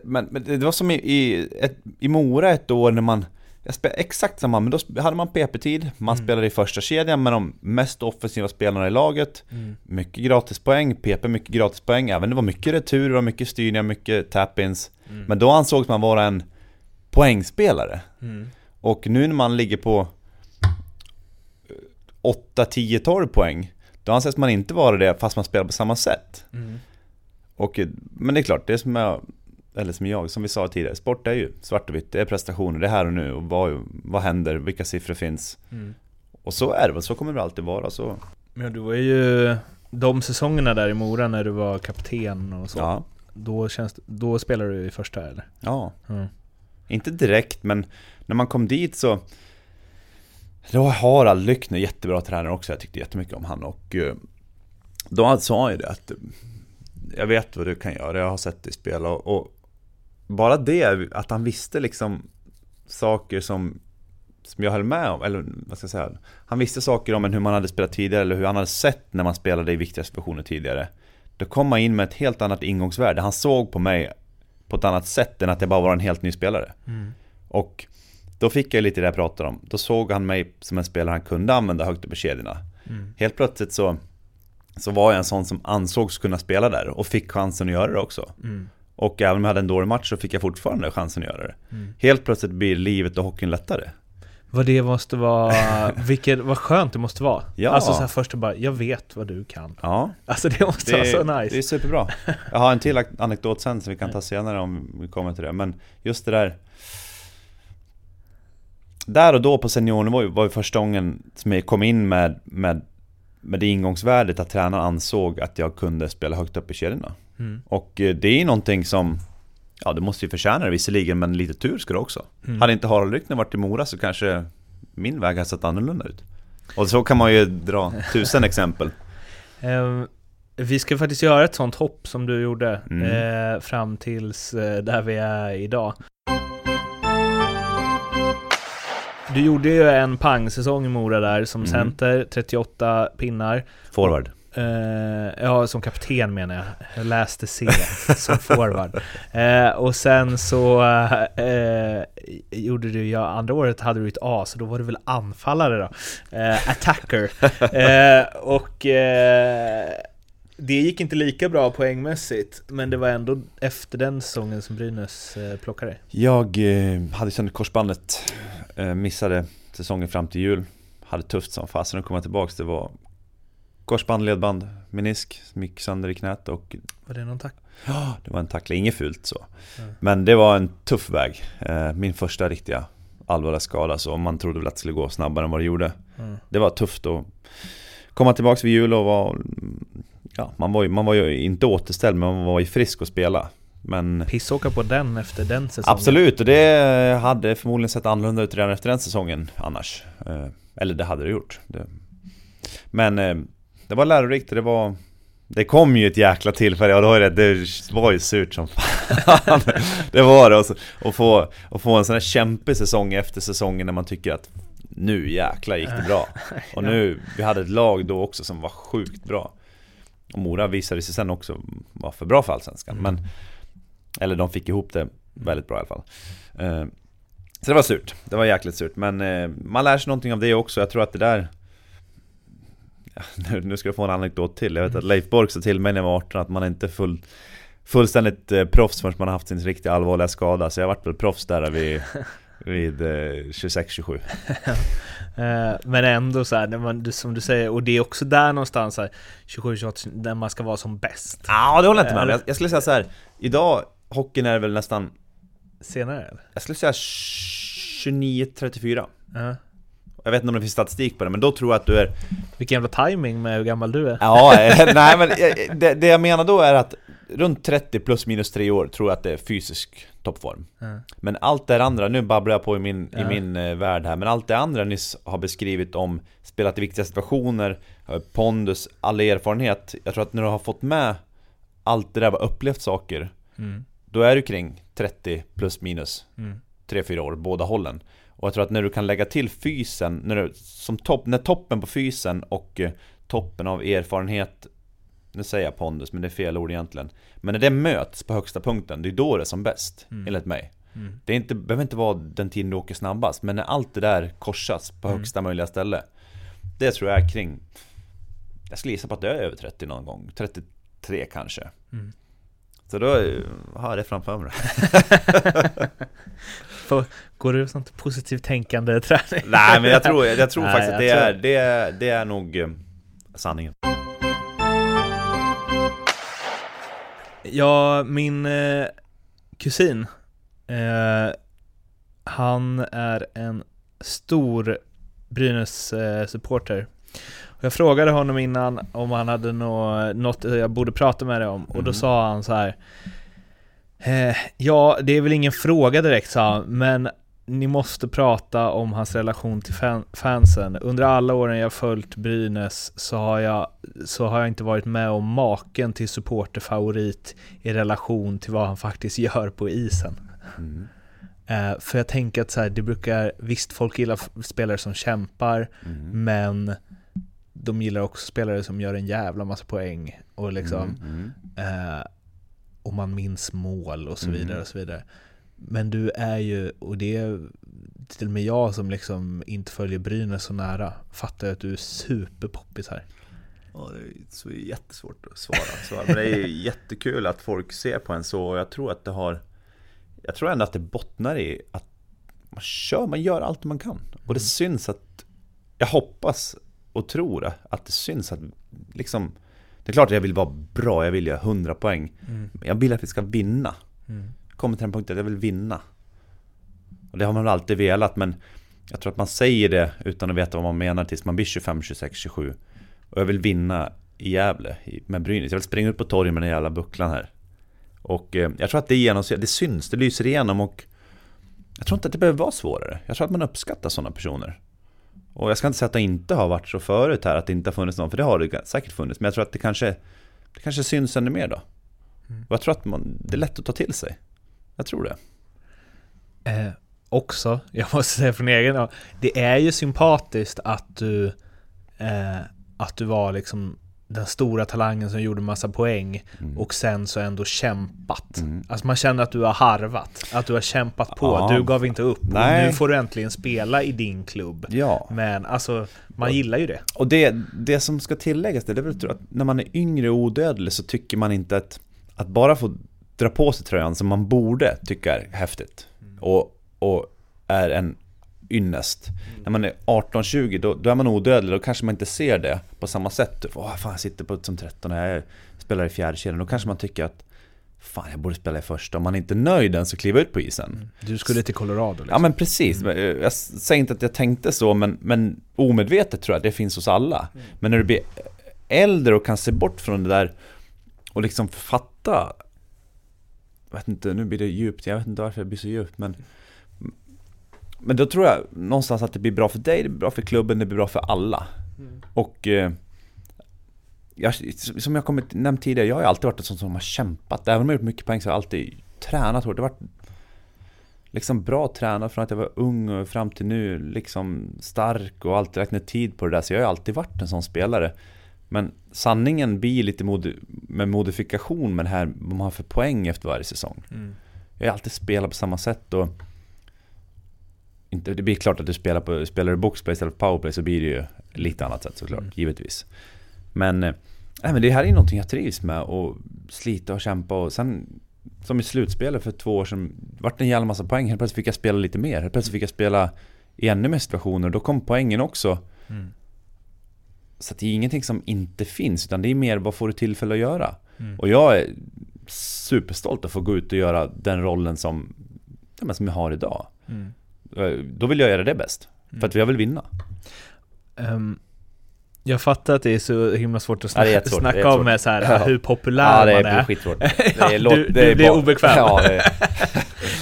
Men, men det var som i, i, ett, i Mora ett år när man Jag spelade exakt samma, men då hade man PP-tid Man Mm. spelade i första kedjan med de mest offensiva spelarna i laget Mm. Mycket gratispoäng, PP mycket gratispoäng Även det var mycket returer och mycket styrningar, mycket tap-ins Mm. Men då ansågs man vara en poängspelare Mm. och nu när man ligger på 8, 10, 12 poäng Då anses man inte vara det fast man spelar på samma sätt Mm. och, Men det är klart, det är som jag Eller som jag, som vi sa tidigare Sport är ju svart och vitt, det är prestationer, det är här och nu och vad, vad händer, vilka siffror finns Mm. Och så är det väl, så kommer det alltid vara så Men du var ju... De säsongerna där i Mora när du var kapten och så. Ja, Då, känns, då spelade du i första eller? ja Mm. Inte direkt men När man kom dit så Då har Harald Lyckner, jättebra tränare också, jag tyckte jättemycket om han och eh, Då sa han ju det att Jag vet vad du kan göra, jag har sett dig spela och, och Bara det, att han visste liksom Saker som Som jag höll med om, eller vad ska jag säga Han visste saker om en hur man hade spelat tidigare eller hur han hade sett när man spelade i viktiga situationer tidigare Då kom man in med ett helt annat ingångsvärde, han såg på mig På ett annat sätt än att jag bara var en helt ny spelare Mm. och då fick jag lite det jag pratade om. Då såg han mig som en spelare han kunde använda högt upp i kedjorna. Mm. Helt plötsligt så, så var jag en sån som ansågs kunna spela där och fick chansen att göra det också. Mm. Och även om jag hade en dålig match så fick jag fortfarande chansen att göra det. Mm. Helt plötsligt blir livet och hockeyn lättare. Vad det måste vara... Vilket, vad skönt det måste vara. Ja. Alltså så här först bara, jag vet vad du kan. Ja, Alltså det måste det vara så nice. det är superbra. Jag har en till anekdot sen som vi kan ta senare om vi kommer till det. Men just det där Där och då på seniornivå var ju första gången som jag kom in med, med, med det ingångsvärdet att tränaren ansåg att jag kunde spela högt upp i kedjorna. Mm. Och eh, det är någonting som Ja, det måste ju förtjäna det visserligen, men lite tur ska det också. Mm. Hade inte Harald Lyckner varit i Mora så kanske min väg hade sett annorlunda ut. Och så kan man ju dra tusen exempel. Ehm, vi ska faktiskt göra ett sånt hopp som du gjorde Mm. eh, fram tills eh, där vi är idag. Du gjorde ju en pangsäsong i Mora där som Mm. center, 38 pinnar. Forward. Uh, ja, som kapten menar jag. Jag läste C som forward. Uh, och sen så uh, gjorde du, ja, andra året hade du ett A, så då var du väl anfallare då. Attacker. Och det gick inte lika bra poängmässigt, men det var ändå efter den säsongen som Brynäs plockade dig. Jag hade sönder korsbandet, missade säsongen fram till jul Hade tufft som fasen att komma tillbaks, det var Korsband, ledband, menisk gick sönder i knät och Var det någon tack? ja, det var en tackling, inget fult så Mm. Men det var en tuff väg, eh, min första riktiga allvarliga skada så man trodde väl att det skulle gå snabbare än vad det gjorde Mm. Det var tufft att komma tillbaks vid jul och var Ja, man var ju, man var ju inte återställd men man var ju frisk att spela Men Pissåka på den efter den säsongen. Absolut, och det hade förmodligen sett annorlunda ut redan efter den säsongen annars. Eh, Eller det hade det gjort. Men eh, det var lärorikt det var... Det kom ju ett jäkla tillfälle, ja, det var ju det, det var ju surt som fan. det var det, och, så, och, få, och få en sån här kämpig säsong efter säsongen när man tycker att nu jäklar gick det bra. Och nu, vi hade ett lag då också som var sjukt bra. Och Mora visade sig sen också vara för bra för Allsvenskan. Men, eller de fick ihop det väldigt bra i alla fall. Eh, Så det var surt, det var jäkligt surt. Men eh, man lär sig någonting av det också. Jag tror att det där... Ja, nu, nu ska jag få en anekdot till. Jag vet att Leif Bork sa till mig när jag var 18 att man inte är full, fullständigt eh, proffs förrän man har haft sin riktigt allvarliga skada. Så jag vart väl proffs där vid vid eh, 26-27. Eh, Men ändå så här, när man, du- som du säger, och det är också där någonstans så här, 27-28, där man ska vara som bäst. Ja, det håller jag inte med om. Eller- Jag, jag skulle säga så här. idag, hockeyn är väl nästan, Senare eller? jag skulle säga 29-34. Ja. Jag vet inte om det finns statistik på det, men då tror jag att du är Vilken jävla timing med hur gammal du är. Ja, eh, nej men eh, det, det jag menar då är att runt 30 plus minus 3 år tror jag att det är fysisk toppform. Ja. Men allt det andra, nu babblar jag på i min, i Ja. min eh, värld här, men allt det andra nyss har beskrivit om spelat i viktiga situationer, pondus, all erfarenhet. Jag tror att när du har fått med allt det där, var upplevt saker, Mm. då är du kring 30 plus minus Mm. 3-4 år, båda hållen. Och jag tror att när du kan lägga till fysen, när, du, som topp, när toppen på fysen och eh, toppen av erfarenhet Nu säger jag pondus, men det är fel ord egentligen Men när det möts på högsta punkten, det är då det är som bäst, enligt mig Mm. Det är inte, behöver inte vara den tiden du åker snabbast, men när allt det där korsas på Mm. högsta möjliga ställe Det tror jag är kring Jag skulle gissa på att det är över 30 någon gång, 33 kanske Mm. Så då eh, har jag det framför mig Får- Går du sånt positivt tänkande träning? Nej men jag tror, jag tror Nej, faktiskt att det jag är, tror- det är, det är nog eh, sanningen Ja, min eh, kusin eh, Han är en stor Brynäs-supporter och Jag frågade honom innan om han hade nå, något jag borde prata med dig om och då Mhm. sa han så här eh, Ja, det är väl ingen fråga direkt sa han, men ni måste prata om hans relation till fan, fansen. Under alla åren jag följt Brynäs så har jag, så har jag inte varit med om maken till supporterfavorit i relation till vad han faktiskt gör på isen. mm. Eh, för jag tänker att så här, det brukar, visst folk gillar spelare som kämpar, Mm. men de gillar också spelare som gör en jävla massa poäng och liksom Mm. Mm. Eh, och man minns mål och så Mm. vidare och så vidare. Men du är ju, och det är till och med jag som liksom inte följer Brynäs så nära, fattar att du är superpoppis här. Ja, det är så jättesvårt att svara, svara. Men det är ju jättekul att folk ser på en så och jag tror att det har Jag tror ändå att det bottnar i att man kör, man gör allt man kan Och det syns att Jag hoppas och tror att det syns att liksom Det är klart att jag vill vara bra, jag vill göra 100 poäng. Men jag vill att vi ska vinna. Mm. Kommer till den punkten att jag vill vinna. Och det har man väl alltid velat men Jag tror att man säger det utan att veta vad man menar tills man blir 25, 26, 27 Och jag vill vinna i Gävle med Brynäs. Jag vill springa ut på torget med den jävla bucklan här. Och eh, jag tror att det genomsyrar, det syns, det lyser igenom och Jag tror inte att det behöver vara svårare. Jag tror att man uppskattar sådana personer Och jag ska inte säga att det inte har varit så förut här Att det inte har funnits någon, för det har det säkert funnits Men jag tror att det kanske Det kanske syns ännu mer då. Och jag tror att man, det är lätt att ta till sig. Jag tror det. Eh, också, jag måste säga från egen det är ju sympatiskt att du, eh, att du var liksom den stora talangen som gjorde massa poäng och sen så ändå kämpat. Mm. Alltså man känner att du har harvat, att du har kämpat på, Ja. du gav inte upp. Och Nej. nu får du äntligen spela i din klubb. Ja Men alltså, man gillar ju det. Och det, det som ska tilläggas det är väl att när man är yngre och odödlig så tycker man inte att Att bara få dra på sig tröjan som man borde tycka är häftigt och, och är en ynnest. När man är 18-20 då, då är man odödlig, då kanske man inte ser det på samma sätt. Åh fan jag sitter på som 13 jag spelar i fjärde kedjan. Då kanske man tycker att Fan jag borde spela i första, om man inte är nöjd ens att kliva ut på isen. Du skulle till Colorado liksom. Ja men precis, Men, eh, jag säger inte att jag tänkte så men, men omedvetet tror jag att det finns hos alla. Men när du blir äldre och kan se bort från det där och liksom fatta Jag vet inte, nu blir det djupt, jag vet inte varför det blir så djupt men Men då tror jag någonstans att det blir bra för dig, det blir bra för klubben, det blir bra för alla Och eh, jag, som jag kommit, nämnt tidigare, jag har alltid varit en sån som har kämpat Även om jag har gjort mycket poäng så har jag alltid tränat hårt, det har varit liksom bra tränad från att jag var ung och fram till nu, liksom stark och alltid ner tid på det där. Så jag har alltid varit en sån spelare. Men sanningen blir lite modi med modifikation med det här, vad man har för poäng efter varje säsong. Mm. Jag har alltid spelat på samma sätt och inte, det blir klart att du spelar på, spelar du boxplay istället för powerplay så blir det ju lite annat sätt såklart, Mm. givetvis. Men, nej, men det här är någonting jag trivs med och slita och kämpa och sen som i slutspelet för två år sedan, vart en jävla massa poäng. Helt plötsligt fick jag spela lite mer. Helt plötsligt fick jag spela i ännu mer situationer. Då kom poängen också. Mm. Så det är ingenting som inte finns, utan det är mer vad får du tillfälle att göra? Mm. Och jag är superstolt att få gå ut och göra den rollen som, ja, som jag har idag. Mm. Eh, Då vill jag göra det bäst. För att jag vill vinna. Ehm, jag fattar att det är så himla svårt att Ja, det är snacka, är om med så här, Ja. hur populär Ja, man är är. Ja, Det låt- du- det är du blir obekväm. Ja, är,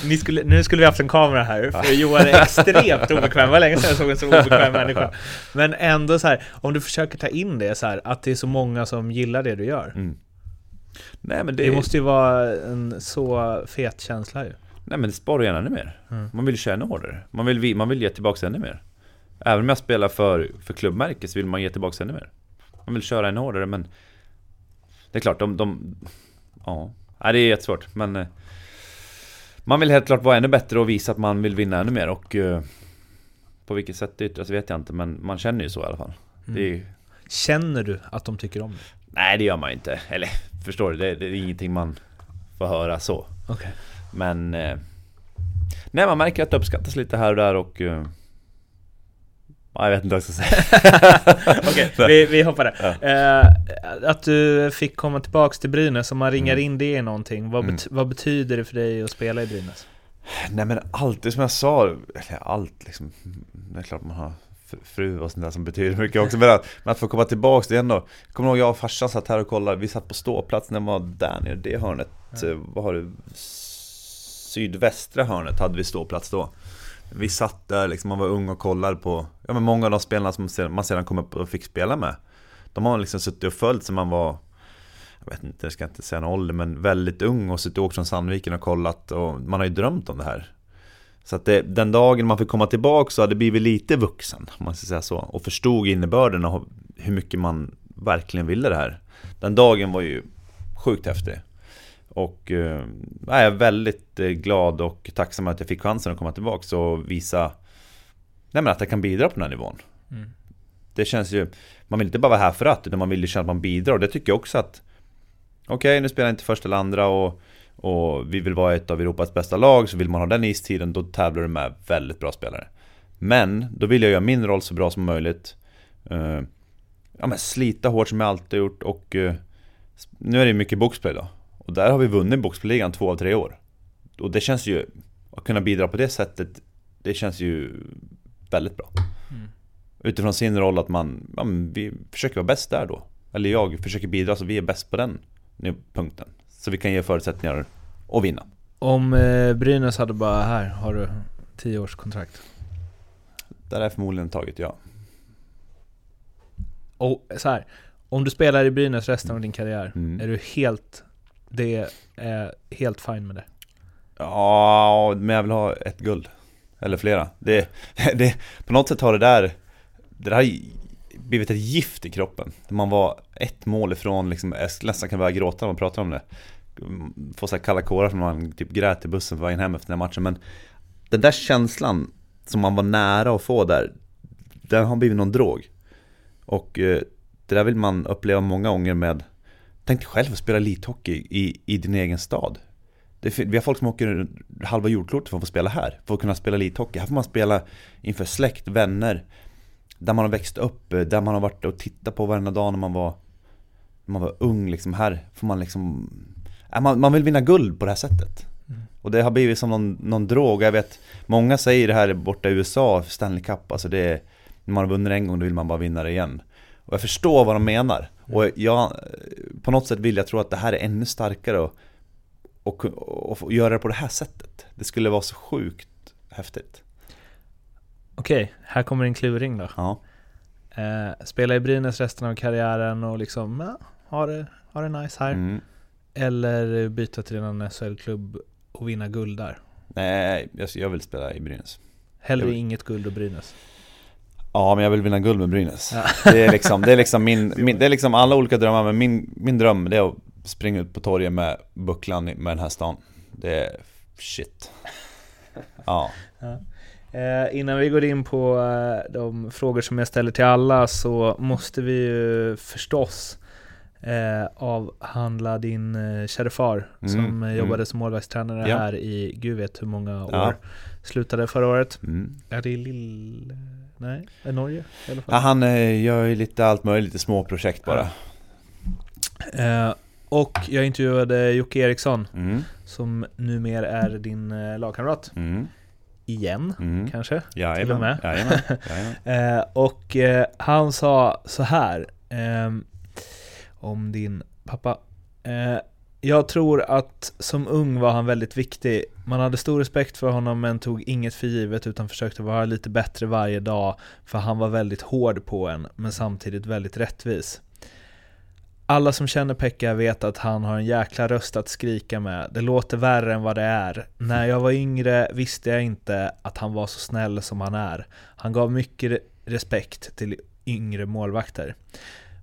Ni skulle, nu skulle vi haft en kamera här, för Johan är extremt obekväm. Det var länge sedan jag såg en så obekväm människa. Men ändå så här, om du försöker ta in det så här, att det är så många som gillar det du gör. mm. Nej men det, Det måste ju vara en så fet känsla ju. Nej, men det sparar gärna ännu mer. Mm. Man vill tjäna hårdare. Man vill, vi- man vill ge tillbaka ännu mer. Även om jag spelar för, för klubbmärke så vill man ge tillbaka ännu mer. Man vill köra ännu hårdare men Det är klart, de, de Ja, nej, det är jättesvårt men eh, Man vill helt klart vara ännu bättre och visa att man vill vinna ännu mer och eh, På vilket sätt det yttras vet jag inte men man känner ju så i alla fall. Är, ju- Känner du att de tycker om det? Nej det gör man ju inte. Eller förstår du? Det, det är ingenting man får höra så. Okej. Men eh, Nej man märker att det uppskattas lite här och där och eh, ja, Jag vet inte vad jag ska säga. Okej, vi, vi hoppar där. Eh, att du fick komma tillbaks till Brynäs, om man ringar Mm. in det i någonting, vad, bet- vad betyder det för dig att spela i Brynäs? Nej men allt, det som jag sa, eller allt liksom Det är klart man har fr- fru och sånt där som betyder mycket också Men att, men att få komma tillbaks, det är ändå kommer ihåg jag och farsan satt här och kollade, vi satt på ståplats när man var där nere i det hörnet eh, Vad har du? Sydvästra hörnet hade vi ståplats då Vi satt där liksom, man var ung och kollade på Ja men många av de spelarna som man sedan kom upp och fick spela med De har liksom suttit och följt sen man var jag vet inte, jag ska inte säga någon ålder, men väldigt ung och suttit och åkt från Sandviken och kollat och man har ju drömt om det här. Så att det, den dagen man fick komma tillbaka så hade det blivit lite vuxen, om man ska säga så, och förstod innebörden och hur mycket man verkligen ville det här. Den dagen var ju sjukt häftig. Och eh, jag är väldigt eh, glad och tacksam att jag fick chansen att komma tillbaka och visa nej, men att jag kan bidra på den här nivån. Mm. Det känns ju, man vill inte bara vara här för att, utan man vill ju känna att man bidrar. Och det tycker jag också att Okej, nu spelar jag inte första eller andra och, och vi vill vara ett av Europas bästa lag, så vill man ha den istiden, då tävlar du med väldigt bra spelare. Men, då vill jag göra min roll så bra som möjligt. Eh, ja men slita hårt som jag alltid gjort och eh, nu är det mycket boxplay då. Och där har vi vunnit boxplayligan två av tre år. Och det känns ju, att kunna bidra på det sättet, det känns ju väldigt bra. Utifrån sin roll att man, ja, vi försöker vara bäst där då. Eller jag försöker bidra så vi är bäst på den punkten. Så vi kan ge förutsättningar att vinna. Om eh, Brynäs hade bara, här har du 10 års kontrakt. Där är förmodligen taget ja. Och så här, om du spelar i Brynäs resten av din karriär, Mm. är du helt, det är helt fine med det? Ja, men jag vill ha ett guld. Eller flera. Det, det, på något sätt har det där, det där har blivit ett gift i kroppen. Man var ett mål ifrån, liksom, jag nästan kan börja gråta när man pratar om det. Få så här kalla kårar som man typ grät i bussen på vägen hem efter den här matchen. Men den där känslan som man var nära att få där, den har blivit någon drog. Och eh, det där vill man uppleva många gånger med Tänk dig själv att spela elithockey i, i din egen stad. Det, vi har folk som åker halva jordklotet för att få spela här, för att kunna spela elithockey. Här får man spela inför släkt, vänner, där man har växt upp, där man har varit och tittat på varenda dag när man var, när man var ung. Liksom. Här får man liksom, äh, man, man vill vinna guld på det här sättet. Och det har blivit som någon, någon drog. Jag vet, många säger det här borta i USA, Stanley Cup, alltså det är, när man har vunnit en gång då vill man bara vinna det igen. Och jag förstår vad de menar. Och jag, på något sätt vill jag tro att det här är ännu starkare och, och, och, göra det på det här sättet. Det skulle vara så sjukt häftigt. Okej, här kommer en kluring då. Ja. Eh, spela i Brynäs resten av karriären och liksom, ja, ha det, ha det nice här. Mm. Eller byta till en SHL-klubb och vinna guld där. Nej, jag, vill spela i Brynäs. Hellre inget guld och Brynäs. Ja, men jag vill vinna guld med Brynäs. Det är liksom, det är liksom min, min, det är liksom alla olika drömmar, men min, min dröm det är att springa ut på torget med bucklan med den här stan. Det är shit. Ja. Eh, innan vi går in på eh, de frågor som jag ställer till alla så måste vi ju förstås eh, avhandla din eh, kära far Mm, som mm. jobbade som målvaktstränare Ja. här i gud vet hur många år. Ja. Slutade förra året. Mm. Är det i Lill... Nej, är Norge i alla fall. Ja, han eh, gör ju lite allt möjligt, lite små projekt bara. Eh, och jag intervjuade Jocke Eriksson Mm. som numera är din eh, lagkamrat. Mm. Igen, Mm. kanske. Jajamän. Till och med. Jajamän. Jajamän. Eh, och eh, han sa så här ehm, om din pappa. Eh, jag tror att som ung var han väldigt viktig. Man hade stor respekt för honom men tog inget för givet utan försökte vara lite bättre varje dag för han var väldigt hård på en men samtidigt väldigt rättvis. Alla som känner Pekka vet att han har en jäkla röst att skrika med. Det låter värre än vad det är. När jag var yngre visste jag inte att han var så snäll som han är. Han gav mycket respekt till yngre målvakter.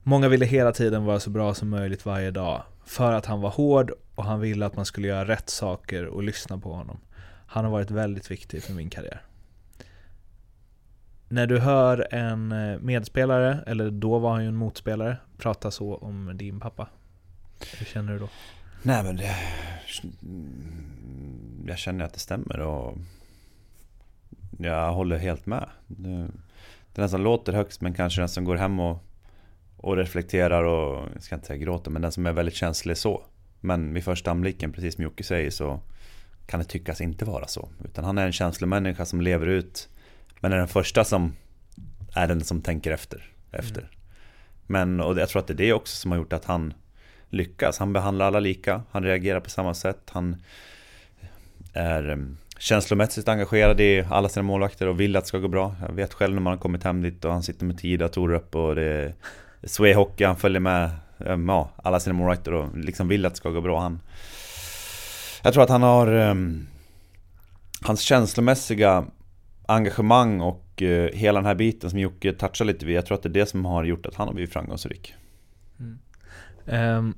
Många ville hela tiden vara så bra som möjligt varje dag. För att han var hård och han ville att man skulle göra rätt saker och lyssna på honom. Han har varit väldigt viktig för min karriär. När du hör en eh, medspelare, eller då var han ju en motspelare, prata så om din pappa. Hur känner du då? Nej men det... Jag känner att det stämmer och... Jag håller helt med. Det, det som låter högst men kanske den som går hem och, och reflekterar och, jag ska inte säga gråter, men den som är väldigt känslig så. Men vid första anblicken, precis som Jocke säger, så kan det tyckas inte vara så. Utan han är en känslomänniska som lever ut, men är den första som är den som tänker efter. efter. Men och jag tror att det är det också som har gjort att han lyckas. Han behandlar alla lika, han reagerar på samma sätt. Han är mm, känslomässigt engagerad i alla sina målvakter och vill att det ska gå bra. Jag vet själv när man har kommit hem dit och han sitter med tio datorer upp och det är Sway Hockey, han följer med ja, alla sina målvakter och liksom vill att det ska gå bra. Han, jag tror att han har em, hans känslomässiga engagemang och eh, hela den här biten som Jocke touchar lite vid. Jag tror att det är det som har gjort att han har blivit framgångsrik. Ehm,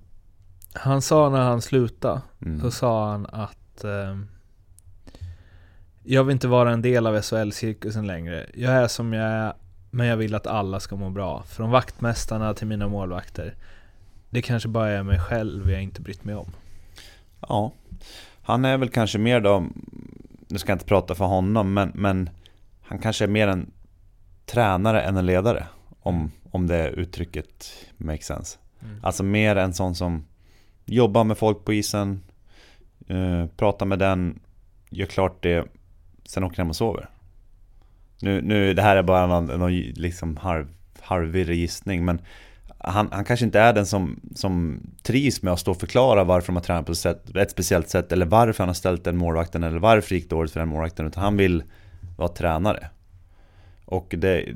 han sa när han slutade, Mm. så sa han att ehm, Jag vill inte vara en del av SHL-cirkusen längre. Jag är som jag är, men jag vill att alla ska må bra. Från vaktmästarna till mina målvakter. Det kanske bara är mig själv jag inte brytt mig om. Ja, han är väl kanske mer då, nu ska jag inte prata för honom, men, men han kanske är mer en tränare än en ledare. Om, om det uttrycket makes sense. Mm. Alltså mer en sån som jobbar med folk på isen, eh, pratar med den, gör klart det, sen åker hem och sover. Nu, nu det här är bara någon, någon liksom halv, halvvirrig gissning, men han, han kanske inte är den som, som trivs med att stå och förklara varför de har tränat på ett, sätt, ett speciellt sätt eller varför han har ställt den målvakten eller varför det gick dåligt för den målvakten utan han vill vara tränare. Och det,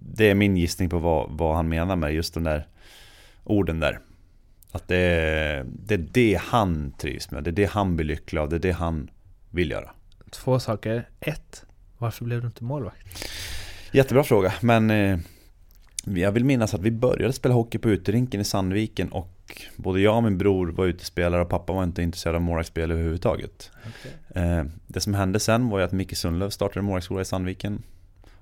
det är min gissning på vad, vad han menar med just de där orden där. Att det är, det är det han trivs med, det är det han blir lycklig av, det är det han vill göra. Två saker. Ett, varför blev du inte målvakt? Jättebra fråga, men eh, jag vill minnas att vi började spela hockey på uterinken i Sandviken och både jag och min bror var utespelare och pappa var inte intresserad av målvaktsspel överhuvudtaget. Eh, det som hände sen var ju att Micke Sundlöv startade målvaktsskola i Sandviken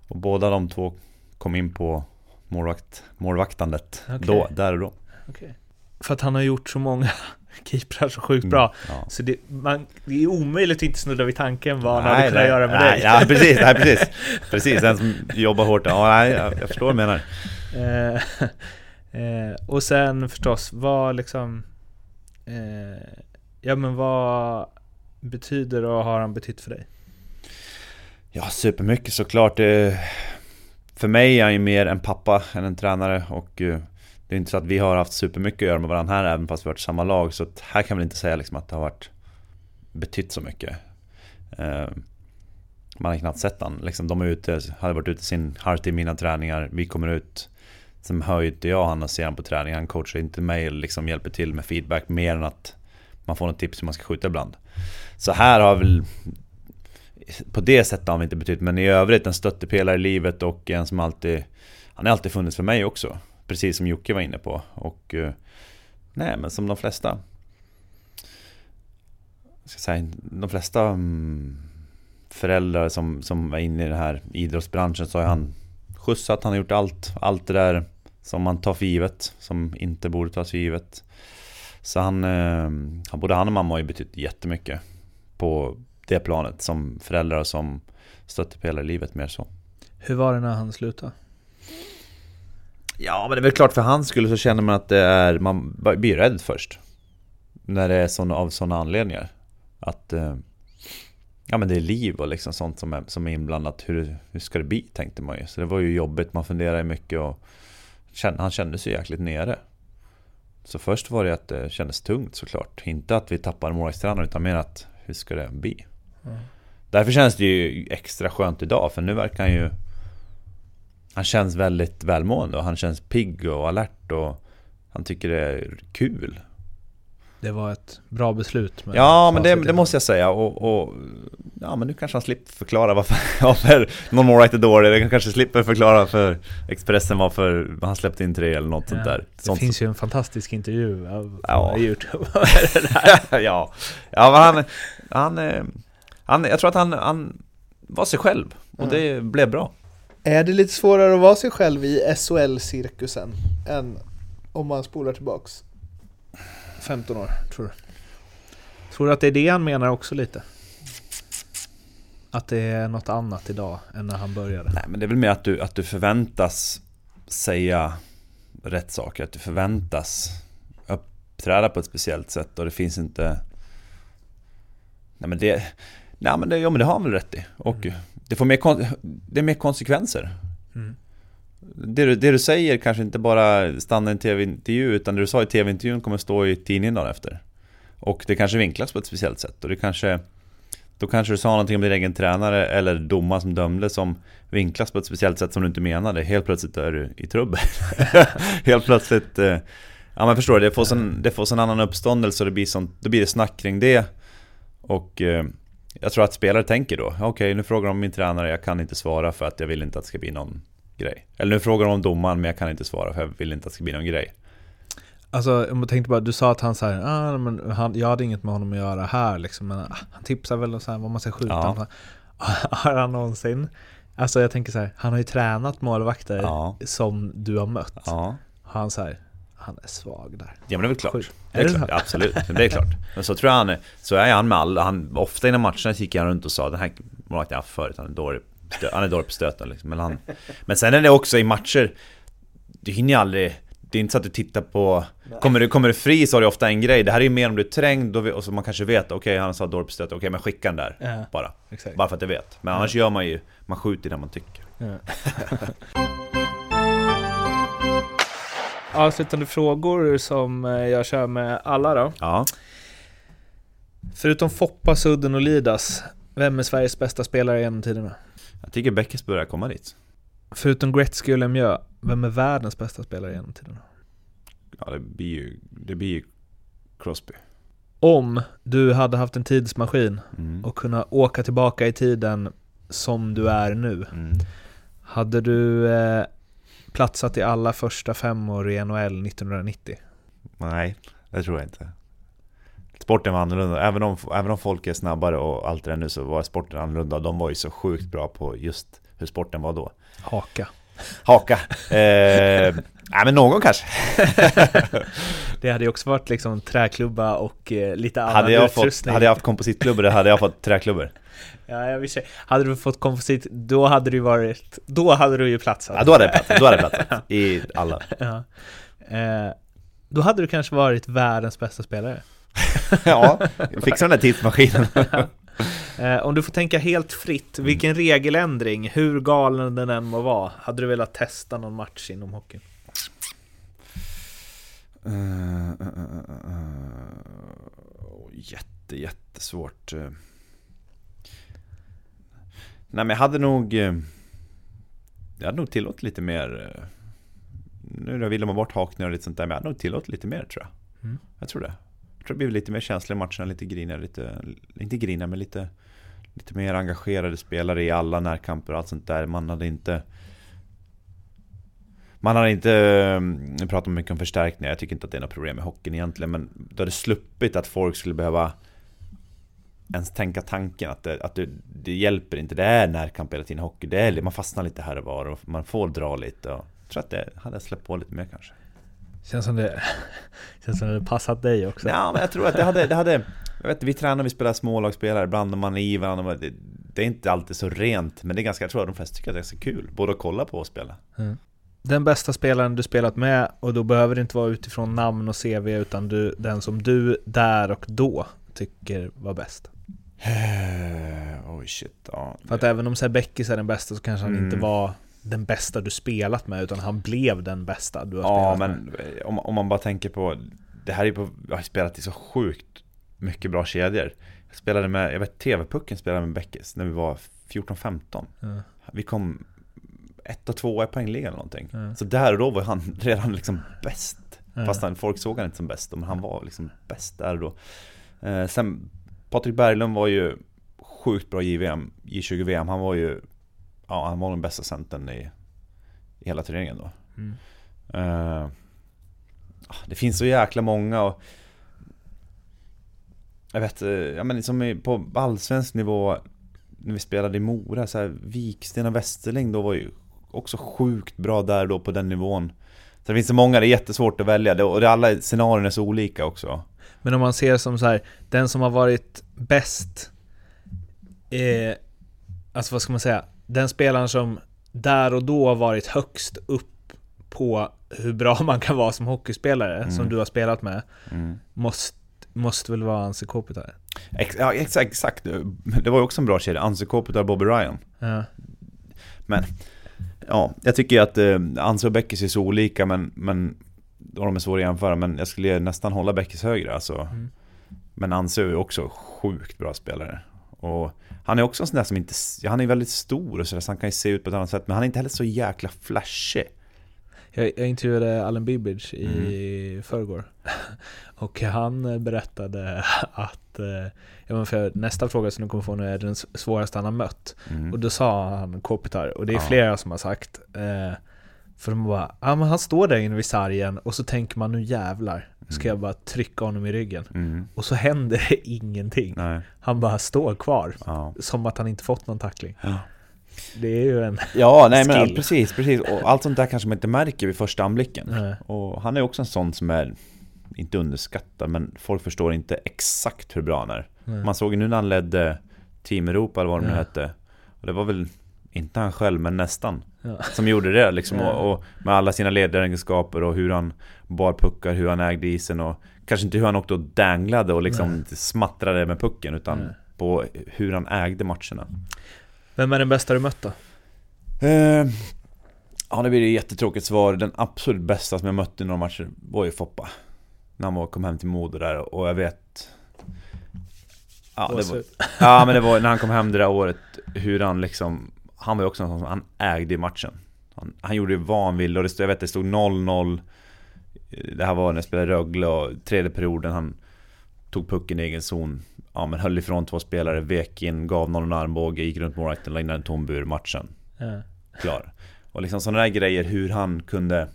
och båda de två kom in på målvakt, målvaktandet Okej. då, där och då. Okej. För att han har gjort så många keeprar så sjukt Mm, bra. Ja. Så det, man, det är omöjligt att inte snudda vid tanken vad han hade kunnat nej, göra med nej, dig. Ja, precis, nej, precis. Precis, den som jobbar hårt. Ja, nej, jag, jag förstår vad du menar. Eh, eh, och sen förstås, vad liksom... Eh, ja men vad betyder och har han betytt för dig? Ja, supermycket såklart. Det, för mig är han ju mer en pappa än en tränare och eh, det är inte så att vi har haft supermycket att göra med varandra här även fast vi har varit i samma lag. Så här kan vi inte säga liksom att det har varit betytt så mycket. Eh, Man har knappt sett han. Liksom, de är ute, hade varit ute sin halvtimme mina träningar. Vi kommer ut. Sen hör ju inte jag han och ser han på träning. Han coachar inte mig eller liksom hjälper till med feedback mer än att man får något tips hur man ska skjuta ibland. Så här har väl på det sättet har han inte betytt, men i övrigt en stöttepelare i livet och en som alltid Han har alltid funnits för mig också Precis som Jocke var inne på och eh, Nej men som de flesta ska säga, De flesta mm, Föräldrar som, som är inne i den här idrottsbranschen så har han skjutsat, han har gjort allt Allt det där Som man tar för givet, som inte borde tas för givet. Så han, eh, både han och mamma har ju betytt jättemycket på det planet som föräldrar som som stöttepelare i livet mer så. Hur var det när han slutade? Ja men det är väl klart för hans skull så känner man att det är, man blir rädd först. När det är såna, av sådana anledningar. Att eh, Ja men det är liv och liksom sånt som är, som är inblandat. Hur, hur ska det bli tänkte man ju. Så det var ju jobbigt, man funderade mycket och kände, han kände sig jäkligt nere. Så först var det att det kändes tungt såklart. Inte att vi tappade målvaktstränaren utan mer att hur ska det bli? Mm. Därför känns det ju extra skönt idag för nu verkar han ju Han känns väldigt välmående och han känns pigg och alert och Han tycker det är kul det var ett bra beslut. ja, men det, det, måste jag säga. Och, och, ja, men nu kanske han slipper förklara varför, varför någon All Right är dålig. Han kanske slipper förklara för Expressen varför han släppte in tre eller något ja, sånt där. Det sånt finns ju en fantastisk intervju av ja. Youtube. ja, ja men han, han, eh, han, jag tror att han, han var sig själv och mm. det blev bra. Är det lite svårare att vara sig själv i SHL-cirkusen än om man spolar tillbaks 15 år, tror du? Tror du att det är det han menar också lite? Att det är något annat idag än när han började? Nej, men det är väl mer att du, att du förväntas säga rätt saker. Att du förväntas uppträda på ett speciellt sätt och det finns inte... Nej men det... Nej men det, ja, men det har han väl rätt i. Och mm. Det, får mer, det är mer konsekvenser. Mm det du, det du säger kanske inte bara stannar i en tv-intervju utan det du sa i tv-intervjun kommer stå i tidningen dagen efter. Och det kanske vinklas på ett speciellt sätt och det kanske Då kanske du sa någonting om din egen tränare eller domaren som dömde som vinklas på ett speciellt sätt som du inte menade. Helt plötsligt är du i trubbel. Helt plötsligt eh, Ja men förstår du, det får, sån annan uppståndelse och det blir sånt, då blir det snack kring det. Och eh, jag tror att spelare tänker då, okej okay, nu frågar de om min tränare, jag kan inte svara för att jag vill inte att det ska bli någon grej. Eller nu frågar de om domaren men jag kan inte svara för jag vill inte att det ska bli någon grej. Alltså jag tänkte bara, du sa att han så ah, men han, jag hade inget med honom att göra här liksom, men ah, han tipsar väl här, vad man ska skjuta. Ja. Har han någonsin, alltså jag tänker så här, han har ju tränat målvakter ja. som du har mött. Ja. Har han så här, han är svag där. Ja men det är väl klart. Det är, är klart. Absolut, det är klart. Men så tror jag han är, så är han med alla, han, ofta innan matcherna gick han runt och sa den här målvakten jag haft förut, han är dålig han är dålig på stöten liksom. Men, han, men sen är det också i matcher, du hinner ju aldrig det är inte så att du tittar på... Kommer du, kommer du fri så har du ofta en grej. Det här är ju mer om du är trängd och, så man kanske vet, okej okay, han sa dålig på stöten, okej okay, men skicka den där ja, bara. Exakt. Bara för att jag vet. Men annars ja. gör man ju, man skjuter när man tycker. Ja. Avslutande frågor som eh, jag kör med alla då. Ja. Förutom Foppa, Sudden och Lidas, vem är Sveriges bästa spelare genom tiderna? Jag tycker Beckes börjar komma dit. Förutom Gretzky och Lemieux, vem är världens bästa spelare genom tiderna? Ja, det blir ju, det blir ju Crosby. Om du hade haft en tidsmaskin mm. och kunnat åka tillbaka i tiden som du är nu, mm. hade du eh, platsat i alla första fem år i NHL 1990? Nej, det tror jag inte sporten var annorlunda. Även om, även om folk är snabbare och allt det där nu så var sporten annorlunda. De var ju så sjukt bra på just hur sporten var då. Haka. Haka. Eh, nej men någon kanske. det hade ju också varit liksom träklubba och eh, lite annan hade jag utrustning. Fått, hade jag haft kompositklubbor hade jag fått träklubbor. Ja, jag säga. Hade du fått komposit, då hade du varit, då hade du ju platsat. Ja, då hade jag platsat, då hade jag platsat. I alla. Ja. Eh, då hade du kanske varit världens bästa spelare. ja, fixa den där tidsmaskinen. eh, om du får tänka helt fritt, vilken mm. regeländring, hur galen den än må vara, hade du velat testa någon match inom hockeyn? Uh, uh, uh, jätte, jättesvårt. Nej men jag hade nog... Jag hade nog tillåtit lite mer... Nu vill man bort hakningar och lite sånt där, men jag hade nog tillåtit lite mer tror jag. Mm. Jag tror det tror det blivit lite mer känsliga i matcherna, lite griniga, lite, inte griniga men lite, lite mer engagerade spelare i alla närkamper och allt sånt där. Man hade inte man hade inte, eh, nu pratar mycket om förstärkningar, jag tycker inte att det är något problem med hockeyn egentligen Men då hade sluppit att folk skulle behöva ens tänka tanken att, det, att det, det hjälper inte, det är närkamp hela tiden i hockey det är, Man fastnar lite här och var och man får dra lite och tror att det hade släppt på lite mer kanske. Känns som det, känns som det passat dig också. Ja, men jag tror att det hade, det hade jag vet, vi tränar, vi spelar smålagsspelare, ibland är man i varandra. Det, det är inte alltid så rent, men det är ganska, jag tror att de flesta tycker att det är så kul, både att kolla på och spela. Mm. Den bästa spelaren du spelat med, och då behöver det inte vara utifrån namn och CV, utan du, den som du där och då tycker var bäst. Oj shit, ja. För att även om Beckis är den bästa så kanske han Mm. inte var den bästa du spelat med, utan han blev den bästa du har Ja, spelat med. men om, om man bara tänker på Det här är på, jag har spelat i så sjukt mycket bra kedjor Jag spelade med, jag vet TV-pucken spelade med Beckis när vi var 14-15 Ja. Vi kom ett och två i poängligan eller någonting Ja. Så där och då var han redan liksom bäst Ja. Fast han, folk såg han inte som bäst, men han var liksom bäst där och då eh, Sen Patrik Berglund var ju sjukt bra i JVM, J20-VM Han var ju Ja, han var den bästa centern i, i hela turneringen då Mm. Eh, det finns så jäkla många och Jag vet, eh, ja men som i- på allsvensk nivå När vi spelade i Mora, så här, Viksten och Westerling då var ju också sjukt bra där då på den nivån Så det finns så många, det är jättesvårt att välja det, och det, alla scenarion är så olika också Men om man ser som så här, den som har varit bäst eh, Alltså vad ska man säga? Den spelaren som där och då har varit högst upp på hur bra man kan vara som hockeyspelare, som du har spelat med, mm. måste, måste väl vara Anse Kopitar? Ex, Ja exakt, exakt, det var ju också en bra kedja, Anse Kopitar Bobby Ryan Ja. Men Ja, jag tycker ju att eh, Anse och Beckis är så olika men, men och de är svåra att jämföra men jag skulle nästan hålla Beckis högre alltså. Men Anse är ju också sjukt bra spelare. Och han är också en sån där som inte, han är väldigt stor och sådär så han kan ju se ut på ett annat sätt men han är inte heller så jäkla flashig. Jag, jag intervjuade Allen Bibic i Mm. förrgår. Och han eh, berättade att, eh, ja, för nästa fråga som du kommer få nu är den svåraste han har mött. Mm. Och då sa han Kopitar, och det är Ja. flera som har sagt. Eh, för de bara, ja men han står där inne vid sargen och så tänker man nu jävlar, ska jag bara trycka honom i ryggen. Mm. Och så händer det ingenting. Nej. Han bara står kvar, Ja. som att han inte fått någon tackling. Ja. Det är ju en... Ja, nej men Skill. precis, precis. Och allt sånt där kanske man inte märker vid första anblicken. Nej. Och han är också en sån som är, inte underskattad, men folk förstår inte exakt hur bra han är. Nej. Man såg ju nu när han ledde Team Europa eller vad det nu hette. Och det var väl, inte han själv, men nästan. Ja. Som gjorde det liksom. Och, och med alla sina ledaregenskaper och hur han bar puckar, hur han ägde isen och kanske inte hur han åkte och danglade och liksom smattrade med pucken utan Nej. på hur han ägde matcherna. Vem är den bästa du mött då? Eh, ja, det blir ett jättetråkigt svar. Den absolut bästa som jag mött i några matcher var ju Foppa. När han var- kom hem till Modo där och jag vet... Ja, det var, ja, men det var när han kom hem det där året, hur han liksom... Han var ju också en sån som, han ägde ju matchen. Han, han gjorde ju vad han ville och det stod, jag vet det stod 0-0. Det här var när jag spelade Rögle och tredje perioden han tog pucken i egen zon. Ja men höll ifrån två spelare, vek in, gav någon en armbåge, gick runt målvakten, la in en tom bur, matchen Ja. klar. Och liksom sådana där grejer, hur han kunde...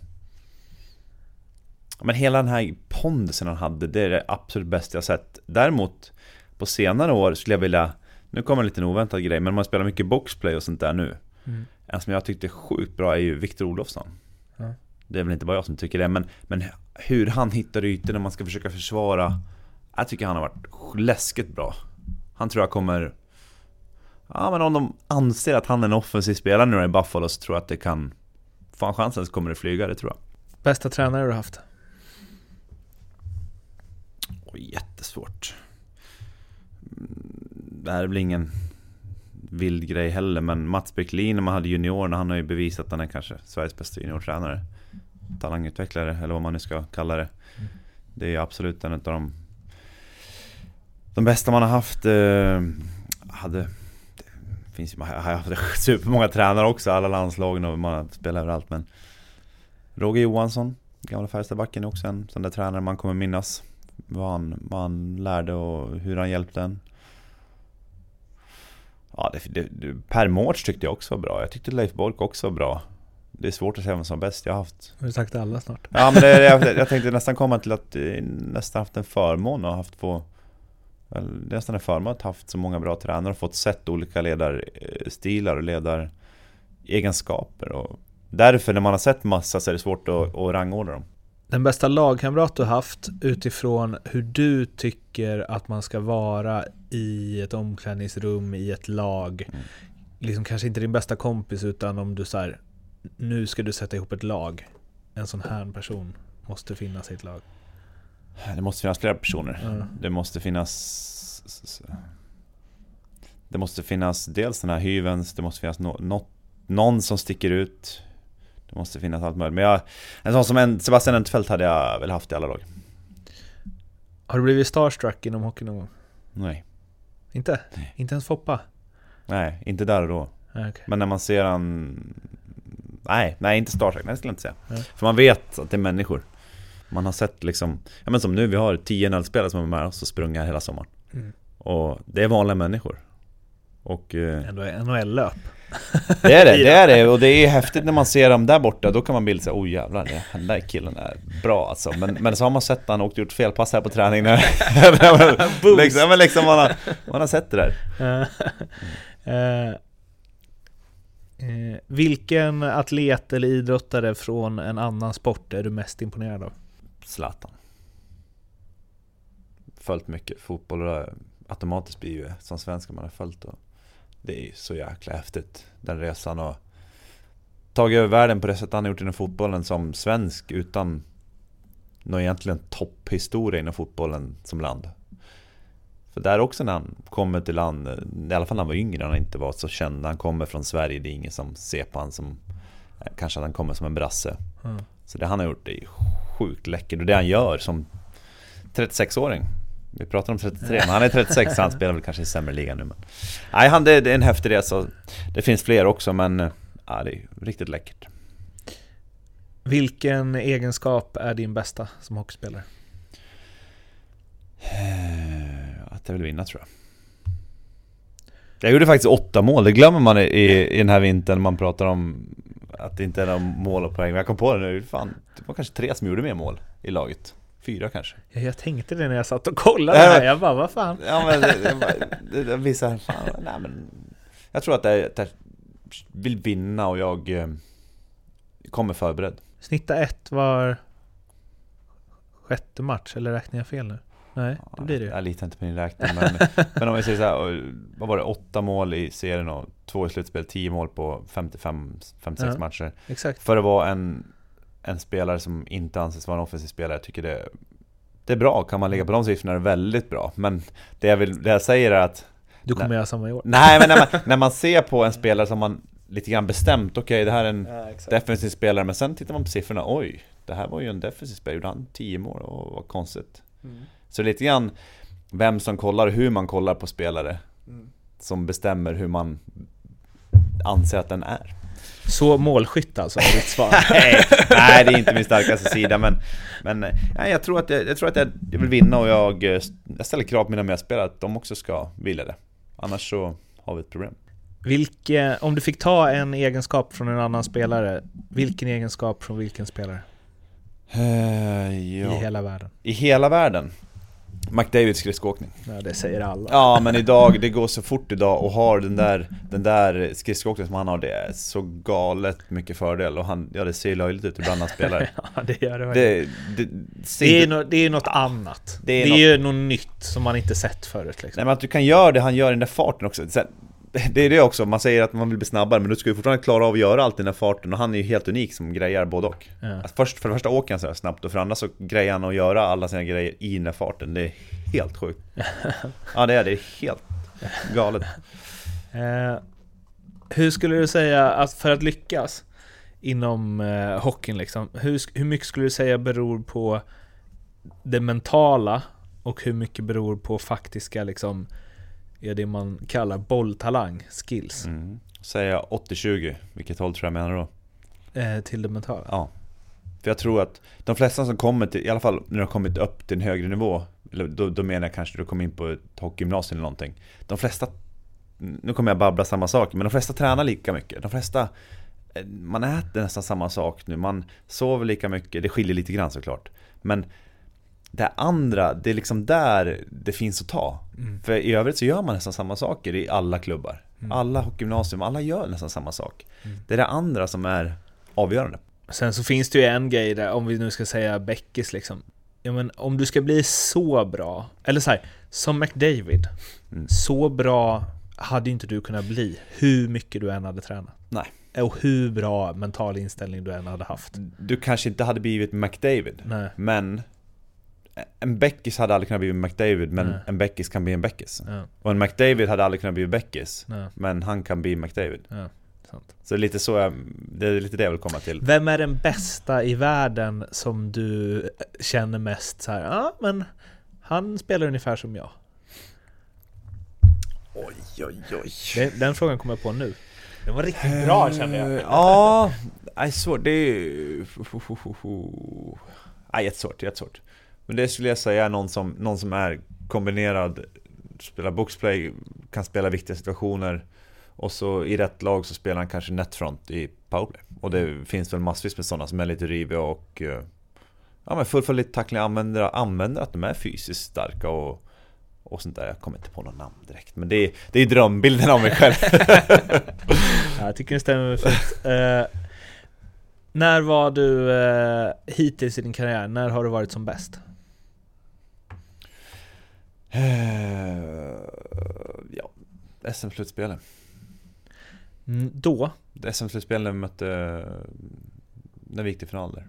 Men hela den här pondusen han hade, det är det absolut bästa jag sett. Däremot, på senare år skulle jag vilja... Nu kommer en liten oväntad grej, men man spelar mycket boxplay och sånt där nu. Mm. En som jag tyckte är sjukt bra är ju Viktor Olofsson. Ja. Det är väl inte bara jag som tycker det, men, men hur han hittar ytor när man ska försöka försvara. Jag tycker han har varit läskigt bra. Han tror jag kommer... Ja men om de anser att han är en offensiv spelare nu i Buffalo så tror jag att det kan... Får han chansen så kommer det flyga, det tror jag. Bästa tränare du har haft? Oj, jättesvårt. Det här är väl ingen vild grej heller, men Mats Bäcklin när man hade juniorerna, han har ju bevisat att han är kanske Sveriges bästa juniortränare. Talangutvecklare, eller vad man nu ska kalla det. Det är ju absolut en av de, de bästa man har haft. Eh, hade, det finns ju, jag har haft supermånga tränare också, alla landslagen och man spelar överallt, men Roger Johansson, gamla Färjestadbacken är också en sån där tränare man kommer minnas vad han, vad han lärde och hur han hjälpte en. Ja, det, det, det, Per Mårts tyckte jag också var bra. Jag tyckte Leif Bork också var bra. Det är svårt att säga vem som var bäst jag har haft. Har du sagt alla snart? Ja, men det, jag, jag tänkte nästan komma till att eh, nästan haft en förmån och haft få väl, det är nästan en förmån att haft så många bra tränare och fått sett olika ledarstilar och ledaregenskaper. Och Därför när man har sett massa så är det svårt att, att rangordna dem. Den bästa lagkamrat du haft utifrån hur du tycker att man ska vara i ett omklädningsrum, i ett lag. Mm. Liksom kanske inte din bästa kompis utan om du så här, nu ska du sätta ihop ett lag. En sån här person måste finnas i ett lag. Det måste finnas flera personer. Ja. Det måste finnas... Det måste finnas dels den här hyvens, det måste finnas no, något, någon som sticker ut. Det måste finnas allt möjligt. Men jag, en sån som en Sebastian Entfeldt hade jag väl haft i alla lag. Har du blivit starstruck inom hockey någon gång? Nej. Inte? Inte ens Foppa? Nej, inte där och då. Nej, okej. Men när man ser han... Nej, nej inte Star Trek, nej det skulle jag inte säga. Nej. För man vet att det är människor. Man har sett liksom, ja men som nu, vi har 10 NHL-spelare som är med oss och sprungit här hela sommaren. Mm. Och det är vanliga människor. Och eh, Ändå NHL-löp. Det är det, det är det. Och det är häftigt när man ser dem där borta, då kan man bilda sig, oh jävlar, den där killen är bra alltså. Men, men så har man sett han åkt och gjort felpass här på träning när... liksom, men liksom man, har, man har sett det där. Eh, eh, vilken atlet eller idrottare från en annan sport är du mest imponerad av? Zlatan. Följt mycket fotboll och det automatiskt blir ju som svensk man har följt och det är så jäkla häftigt den resan och tagit över världen på det sättet han har gjort inom fotbollen som svensk utan någon egentligen topphistoria inom fotbollen som land. För där också när han kommer till land, i alla fall när han var yngre, när han inte var så känd. Han kommer från Sverige, det är ingen som ser på han som Kanske att han kommer som en brasse. Mm. Så det han har gjort är sjukt läckert och det han gör som 36-åring Vi pratar om 33 men han är 36 så han spelar väl kanske i sämre liga nu men Nej han, det, det är en häftig resa. Det finns fler också men eh, Ja det är riktigt läckert. Vilken egenskap är din bästa som hockeyspelare? Eh, Att jag vill vinna tror jag. Jag gjorde faktiskt åtta mål, det glömmer man i, i den här vintern man pratar om Att det inte är några mål och poäng. Men jag kom på det nu, fan Det var kanske tre som gjorde mer mål i laget Fyra kanske Ja, jag tänkte det när jag satt och kollade Nej, här, jag bara vad fan? Ja men det, det, det, det här, fan, nej men Jag tror att det jag vill vinna och jag eh, kommer förberedd Snitta ett var sjätte match, eller räknar jag fel nu? Nej, det blir det ju. Jag litar inte på din räkning men, men om vi säger så här, vad var det? Åtta mål i serien och två i slutspel, tio mål på 55, 56 Ja. matcher Exakt. För att vara en, en spelare som inte anses vara en offensiv spelare, jag tycker det Det är bra, kan man ligga på de siffrorna är det väldigt bra Men det jag, vill, det jag säger är att Du kommer göra samma i år. Nej men när man, när man ser på en spelare som man lite grann bestämt, okej det här är en Ja, defensiv spelare Men sen tittar man på siffrorna, oj Det här var ju en defensiv spelare, gjorde han 10 mål? Och vad konstigt Mm. Så lite grann vem som kollar och hur man kollar på spelare Mm. Som bestämmer hur man anser att den är Så målskytt alltså, är ditt svar. nej, nej, det är inte min starkaste sida men, men nej, jag tror att, jag, jag, tror att jag, vill vinna och jag, jag ställer krav på mina medspelare att de också ska vilja det Annars så har vi ett problem Vilke, om du fick ta en egenskap från en annan spelare, vilken egenskap från vilken spelare? I ja. hela världen. I hela världen McDavids skridskoåkning Ja, det säger alla. Ja men idag, det går så fort idag och har den där, den där skridskoåkningen som han har Det är så galet mycket fördel och han, ja det ser löjligt ut ibland när han spelar Ja, det gör det verkligen. Det, det, ser Det är, no, det är något annat. Det Det är är, något- ju något nytt som man inte sett förut liksom. Nej men att du kan göra det han gör i den där farten också Sen, Det är det också, man säger att man vill bli snabbare men du ska ju fortfarande klara av att göra allt i den där farten och han är ju helt unik som grejar både och. Ja. alltså först, För det första åker han så här snabbt och för det andra så grejar han att göra alla sina grejer i den där farten. Det är helt sjukt. Ja det är det, är helt galet. Eh, hur skulle du säga att för att lyckas inom eh, hockeyn liksom, hur, hur mycket skulle du säga beror på det mentala och hur mycket beror på faktiska liksom, ja, det man kallar bolltalang, skills, mm. Säger jag 80-20, vilket håll tror jag menar då? eh, till det mentala? Ja. För jag tror att de flesta som kommer till, i alla fall när de har kommit upp till en högre nivå eller då, då menar jag kanske att du kommer in på ett hockeygymnasium eller någonting. De flesta Nu kommer jag babbla samma sak, men de flesta tränar lika mycket. De flesta eh, Man äter nästan samma sak nu, man sover lika mycket. Det skiljer lite grann såklart. Men det andra, det är liksom där det finns att ta För i övrigt så gör man nästan samma saker i alla klubbar Alla hockeygymnasium, alla gör nästan samma sak Det är det andra som är avgörande. Sen så finns det ju en grej där, om vi nu ska säga Beckis liksom. Ja men om du ska bli så bra, eller så här, som McDavid. Mm. Så bra hade inte du kunnat bli, hur mycket du än hade tränat. Nej. Och hur bra mental inställning du än hade haft. Du kanske inte hade blivit McDavid, Nej. men en Beckis hade aldrig kunnat bli en McDavid, men Nej. en Beckis kan bli en Beckis. Ja, Och en McDavid hade aldrig kunnat bli Beckis, nej, men han kan bli McDavid. ja, sant. Så det är lite så jag, det är lite det jag vill komma till. Vem är den bästa i världen som du känner mest så här, ja men han spelar ungefär som jag? Oj, oj, oj. Den, den frågan kommer jag på nu. Den var riktigt bra kände jag. Eh, Ja, nej svårt. Det är ju... Nej, jättesvårt, jättesvårt. Men det skulle jag säga är någon som, någon som är kombinerad, spelar boxplay, kan spela viktiga situationer och så i rätt lag så spelar han kanske netfront i powerplay. Och det finns väl massvis med sådana som är lite riviga och eh, ja, men fullföljer lite tackling, använder, använder att de är fysiskt starka och, och sånt där. Jag kommer inte på någon namn direkt, men det är, det är drömbilden av mig själv. Ja, jag tycker det stämmer fint. Eh, när var du eh, hittills i din karriär, när har du varit som bäst? Eh, ja, SM-slutspelet. Mm, Då, vi mötte, när vi gick till final där.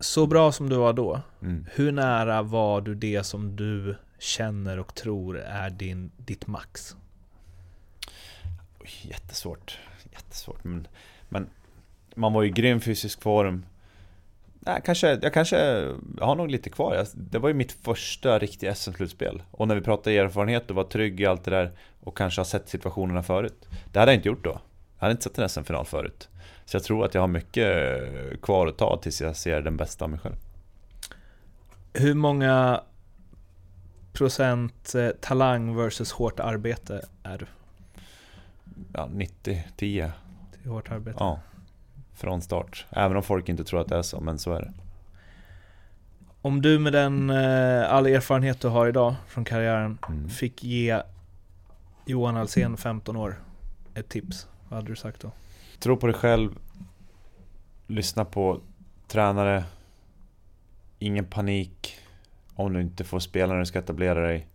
så bra som du var då, Mm. hur nära var du det som du känner och tror är din, ditt max? Jättesvårt, jättesvårt. Men, men man var ju i grym fysisk form. Nej, kanske, jag kanske jag har nog lite kvar. Det var ju mitt första riktiga SM-slutspel. Och när vi pratar erfarenhet och var trygg i allt det där och kanske har sett situationerna förut. Det hade jag inte gjort då. Jag hade inte sett en SM-final förut. Så jag tror att jag har mycket kvar att ta tills jag ser den bästa av mig själv. Hur många procent eh, talang versus hårt arbete är du? Ja, 90, 10. Det är hårt arbete. Ja. Från start. Även om folk inte tror att det är så, men så är det. Om du med den eh, all erfarenhet du har idag från karriären Mm. fick ge Johan Alsen 15 år ett tips, vad hade du sagt då? Tro på dig själv. Lyssna på tränare. Ingen panik. Om du inte får spela när du ska etablera dig.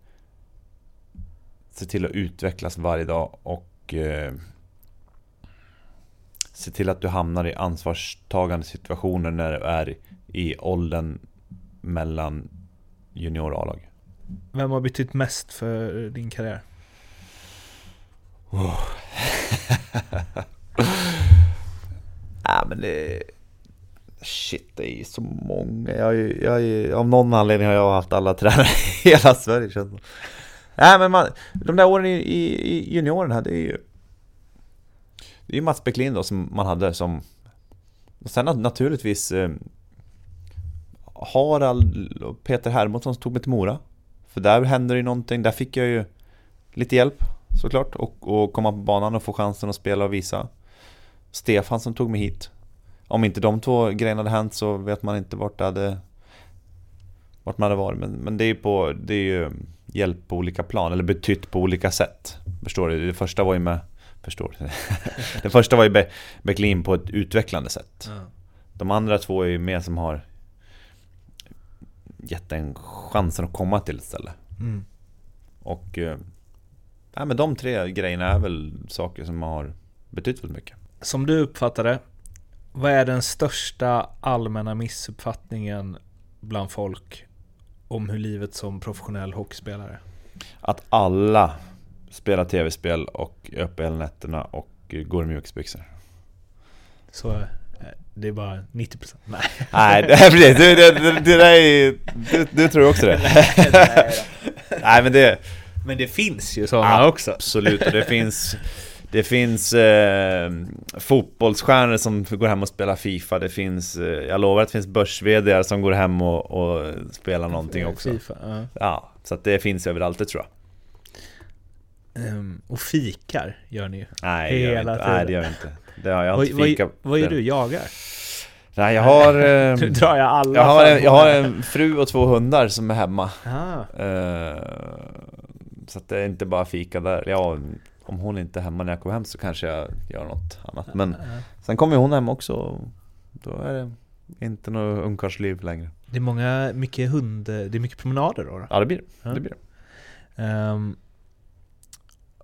Se till att utvecklas varje dag och eh, se till att du hamnar i ansvarstagande situationer när du är i åldern mellan junior och A-lag. Vem har betytt mest för din karriär? Ja men det... Shit, det är så många. Jag, ju- jag, ju- av någon anledning har jag haft alla tränare i hela Sverige känns det. Nej men man, de där åren i, i, i junioren här, det är ju... Det är ju Mats Bäcklin då som man hade som... Och sen naturligtvis eh, Harald och Peter Hermodsson som tog mig till Mora. För där hände det ju någonting, där fick jag ju lite hjälp såklart och, och komma på banan och få chansen att spela och visa. Stefan som tog mig hit. Om inte de två grejerna hade hänt så vet man inte vart det hade Vart man hade varit men, men det är ju på Det är ju hjälp på olika plan eller betytt på olika sätt Förstår du? Det första var ju med Förstår? Det första var ju Be- Bäcklin på ett utvecklande sätt De andra två är ju mer som har Gett en chansen att komma till ett ställe Mm. Och eh, Nej men de tre grejerna är väl saker som har betytt väldigt mycket Som du uppfattar det, vad är den största allmänna missuppfattningen bland folk om hur livet som professionell hockeyspelare? Att alla spelar tv-spel och är uppe hela nätterna och går i mjukisbyxor. Så eh, det är bara 90% Nej. Nej, det, är precis. Det, det, det, det där är du, du tror också det? Nej men det... Men det finns ju sådana också. Absolut, och det finns... Det finns eh, fotbollsstjärnor som går hem och spelar FIFA Det fins, eh, jag lovar att det finns börs som går hem och, och spelar någonting också FIFA, ja. Ja, så det finns överallt det tror jag Ehm, och fikar gör ni ju. Nej, Hela inte. tiden. Nej det gör vi inte det har jag inte vad, fika vad gör du? Jagar? Nej jag har... Eh, Nu drar jag alla Jag har, en, jag har en fru och två hundar som är hemma Ah, Eh, Så att det är inte bara fika där Ja, om hon inte är hemma när jag kommer hem så kanske jag gör något annat Men sen kommer hon hem också och Då är det inte något ungkarlsliv längre. Det är många, mycket hund, det är mycket promenader då? då? Ja, det blir det. Ja. det. Blir det. Ehm,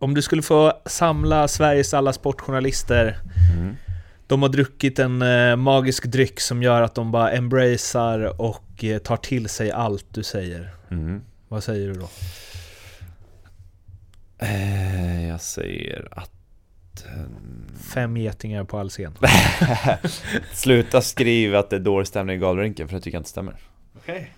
om du skulle få samla Sveriges alla sportjournalister Mm. De har druckit en eh, magisk dryck som gör att de bara embracear och eh, tar till sig allt du säger. Mm. Vad säger du då? Eh, jag säger att... Fem getingar på all scen. Sluta skriva att det är dålig stämning i galrinken för det tycker jag inte stämmer. Okej.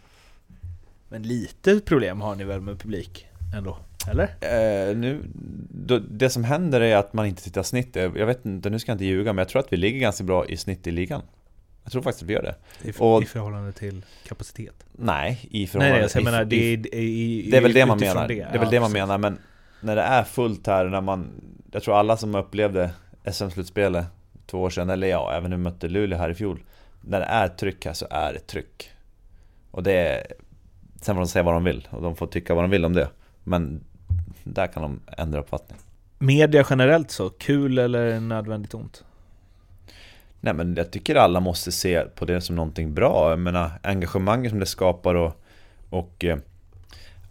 Men lite problem har ni väl med publik ändå? Eller? Eh, nu, då, det som händer är att man inte tittar snitt. Jag jag vet inte, nu ska jag inte ljuga, men jag tror att vi ligger ganska bra i snitt i ligan. Jag tror faktiskt att vi gör det. I, Och- I förhållande till kapacitet? Nej, i förhållande nej alltså, jag menar det är, i, Det är väl det man menar. Det, är väl Ja, det man menar, men när det är fullt här, när man... Jag tror alla som upplevde SM-slutspelet två år sedan, eller ja, även när vi mötte Luleå här i fjol. När det är tryck här så är det tryck. Och det är... Sen får de säga vad de vill, och de får tycka vad de vill om det. Men där kan de ändra uppfattning. Media generellt så, kul eller nödvändigt ont? Nej men jag tycker alla måste se på det som någonting bra. Jag menar engagemanget som det skapar och, och eh,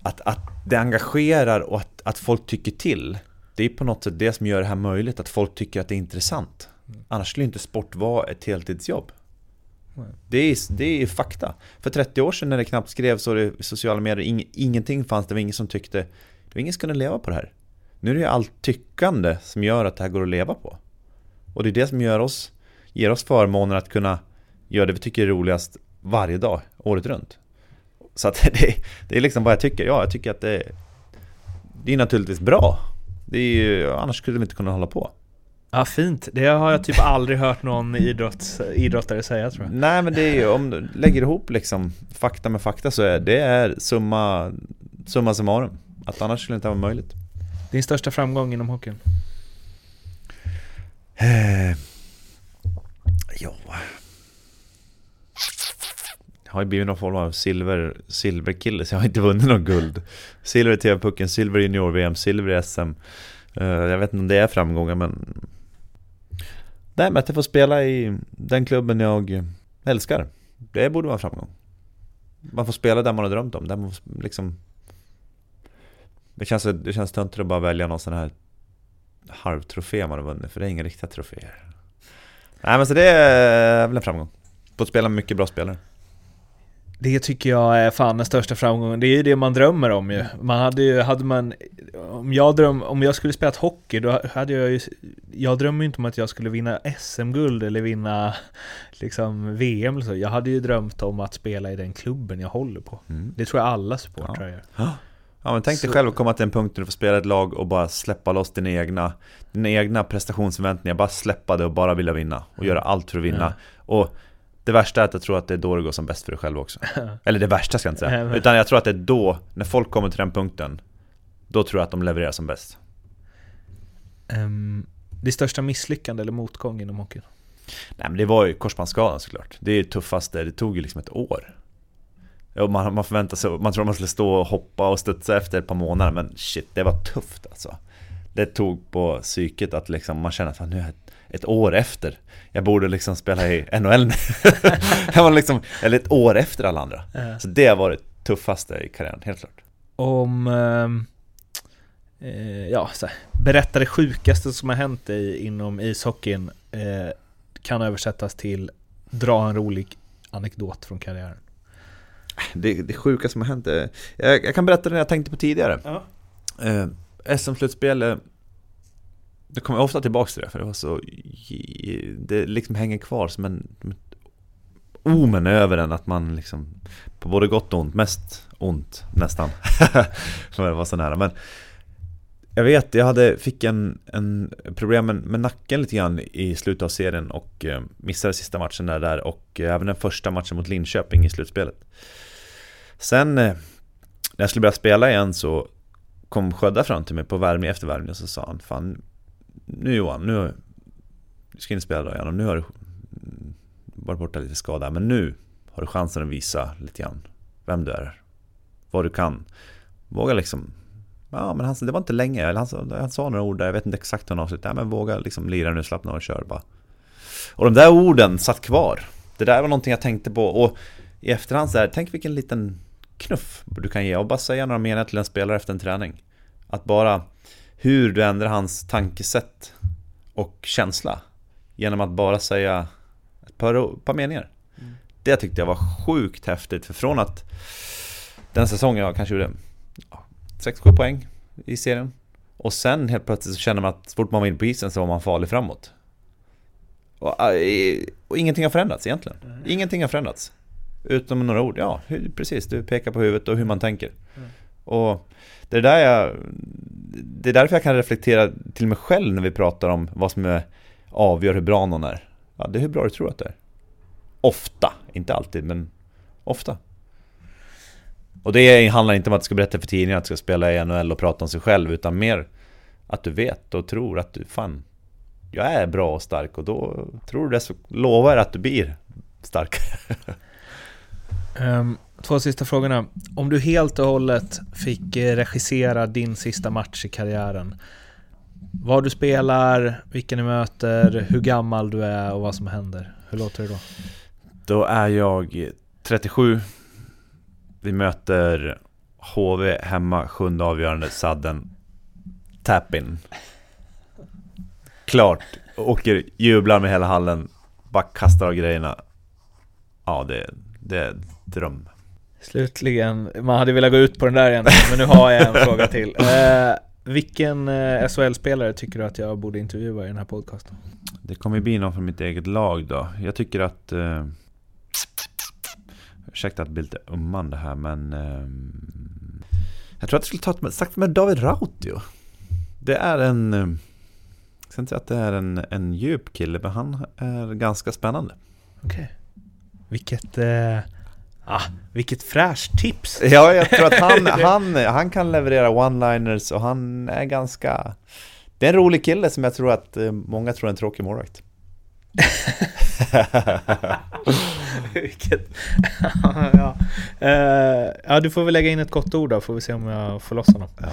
att, att det engagerar och att, att folk tycker till. Det är på något sätt det som gör det här möjligt, att folk tycker att det är intressant. Annars skulle inte sport vara ett heltidsjobb. Det är, det är fakta. För 30 år sedan när det knappt skrevs och det, sociala medier, ing, ingenting fanns, det var ingen som tyckte, ingen som kunde leva på det här. Nu är det ju allt tyckande som gör att det här går att leva på. Och det är det som gör oss, ger oss förmånen att kunna göra det vi tycker är roligast varje dag, året runt. Så att det, det är liksom vad jag tycker. Ja, jag tycker att det, det är naturligtvis bra. Det är ju, annars skulle vi inte kunna hålla på. Ja, fint. Det har jag typ aldrig hört någon idrotts, idrottare säga tror jag. Nej men det är ju, om du lägger ihop liksom fakta med fakta så är det är summa, summa summarum. Att annars skulle det inte vara möjligt. Din största framgång inom hockeyn? Eh, ja. Jag har ju blivit någon form av silver, silverkille så jag har inte vunnit någon guld. Silver i TV-pucken, silver i junior-VM, silver i SM. Eh, jag vet inte om det är framgångar men... Nej men att jag får spela i den klubben jag älskar. Det borde vara en framgång. Man får spela där man har drömt om. Där man liksom... Det känns, det känns töntigt att bara välja någon sån här halvtrofé man har vunnit, för det är inga riktiga troféer. Nej men så det är väl en framgång. Fått spela med mycket bra spelare. Det tycker jag är fan den största framgången. Det är ju det man drömmer om ju. Man hade ju, hade man... Om jag, dröm, om jag skulle spela hockey, då hade jag ju... Jag drömmer ju inte om att jag skulle vinna SM-guld eller vinna liksom VM eller så. Jag hade ju drömt om att spela i den klubben jag håller på. Mm. Det tror jag alla supportrar gör. Ja men tänk dig Så- själv att komma till en punkt där du får spela ett lag och bara släppa loss dina egna Dina egna prestationsförväntningar, bara släppa det och bara vilja vinna och göra allt för att vinna. Och det värsta är att jag tror att det är då det går som bäst för dig själv också. Eller det värsta ska jag inte säga. Utan jag tror att det är då, när folk kommer till den punkten Då tror jag att de levererar som bäst. Um, det största misslyckande eller motgång inom hockeyn? Nej men det var ju korsbandsskadan såklart. Det är det tuffaste, det tog ju liksom ett år och man, man förväntar sig, man tror man skulle stå och hoppa och studsa efter ett par månader Men shit, det var tufft alltså. Det tog på psyket att liksom, man känner att nu är ett, ett år efter. Jag borde liksom spela i NHL nu. Jag var liksom, Eller ett år efter alla andra. Ja. Så det var det tuffaste i karriären, helt klart. Om... eh, ja, så här, berätta det sjukaste som har hänt dig inom ishockeyn eh, kan översättas till dra en rolig anekdot från karriären. Det, det sjuka som har hänt är, jag, jag kan berätta det jag tänkte på tidigare. Ja. eh, SM-slutspel Det kommer jag ofta tillbaks till det för det var så Det liksom hänger kvar som en Omen över en att man liksom På både gott och ont, mest ont nästan. För det var så nära. Men Jag vet, jag hade, fick en, en problem med, med nacken lite grann i slutet av serien och eh, missade sista matchen där, där och eh, även den första matchen mot Linköping i slutspelet Sen eh, när jag skulle börja spela igen så kom Sködda fram till mig på värmning efter värmning och så sa han Fan, nu Johan, nu du ska inte spela då igen och nu har du varit borta lite skada men nu har du chansen att visa lite grann vem du är, vad du kan. Våga liksom Ja men han, det var inte länge, eller han, sa- han sa några ord där, jag vet inte exakt hur han avslutade, ja, men våga liksom lira nu, slappna av och kör bara. Och de där orden satt kvar. Det där var någonting jag tänkte på och i efterhand så här, tänk vilken liten knuff du kan ge och bara säga några meningar till en spelare efter en träning. Att bara hur du ändrar hans tankesätt och känsla genom att bara säga ett par, par meningar. Det tyckte jag var sjukt häftigt för från att den säsongen jag kanske gjorde 6-7 poäng i serien och sen helt plötsligt så känner man att så fort man var inne på isen så var man farlig framåt. Och, äh, och ingenting har förändrats egentligen. Ingenting har förändrats. Utom några ord. Ja, hur, precis. Du pekar på huvudet och hur man tänker. Och det är där jag... Det är därför jag kan reflektera till mig själv när vi pratar om vad som är, avgör hur bra någon är. Ja, det är hur bra du tror att det är. Ofta. Inte alltid, men ofta. Och det handlar inte om att du ska berätta för tidningen att du ska spela i NHL och prata om sig själv utan mer att du vet och tror att du fan Jag är bra och stark och då tror du det så lovar jag att du blir starkare. Um, två sista frågorna. Om du helt och hållet fick eh, regissera din sista match i karriären. Var du spelar, vilka ni möter, hur gammal du är och vad som händer. Hur låter det då? Då är jag 37 Vi möter HV hemma, sjunde avgörande, sadden Tap-in Klart, åker, jublar med hela hallen Bara kastar av grejerna Ja, det, det dröm Slutligen, man hade velat gå ut på den där igen, men nu har jag en fråga till. Eh, vilken eh, SHL-spelare tycker du att jag borde intervjua i den här podcasten? Det kommer bli någon från mitt eget lag då Jag tycker att eh, Ursäkta att det blir lite ummande här men eh, Jag tror att jag skulle ta ett, sagt med David Rautio Det är en eh, Jag ska inte säga att det är en, en djup kille men han är ganska spännande Okej. Vilket... Eh, ah, vilket fräscht tips! Ja, jag tror att han, han, han kan leverera one-liners och han är ganska Det är en rolig kille som jag tror att eh, många tror är en tråkig målvakt Vilket... ja. Eh, ja, du får väl lägga in ett gott ord då, får vi se om jag får loss honom. Ja,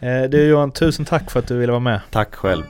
Eh, du Johan, tusen tack för att du ville vara med. tack själv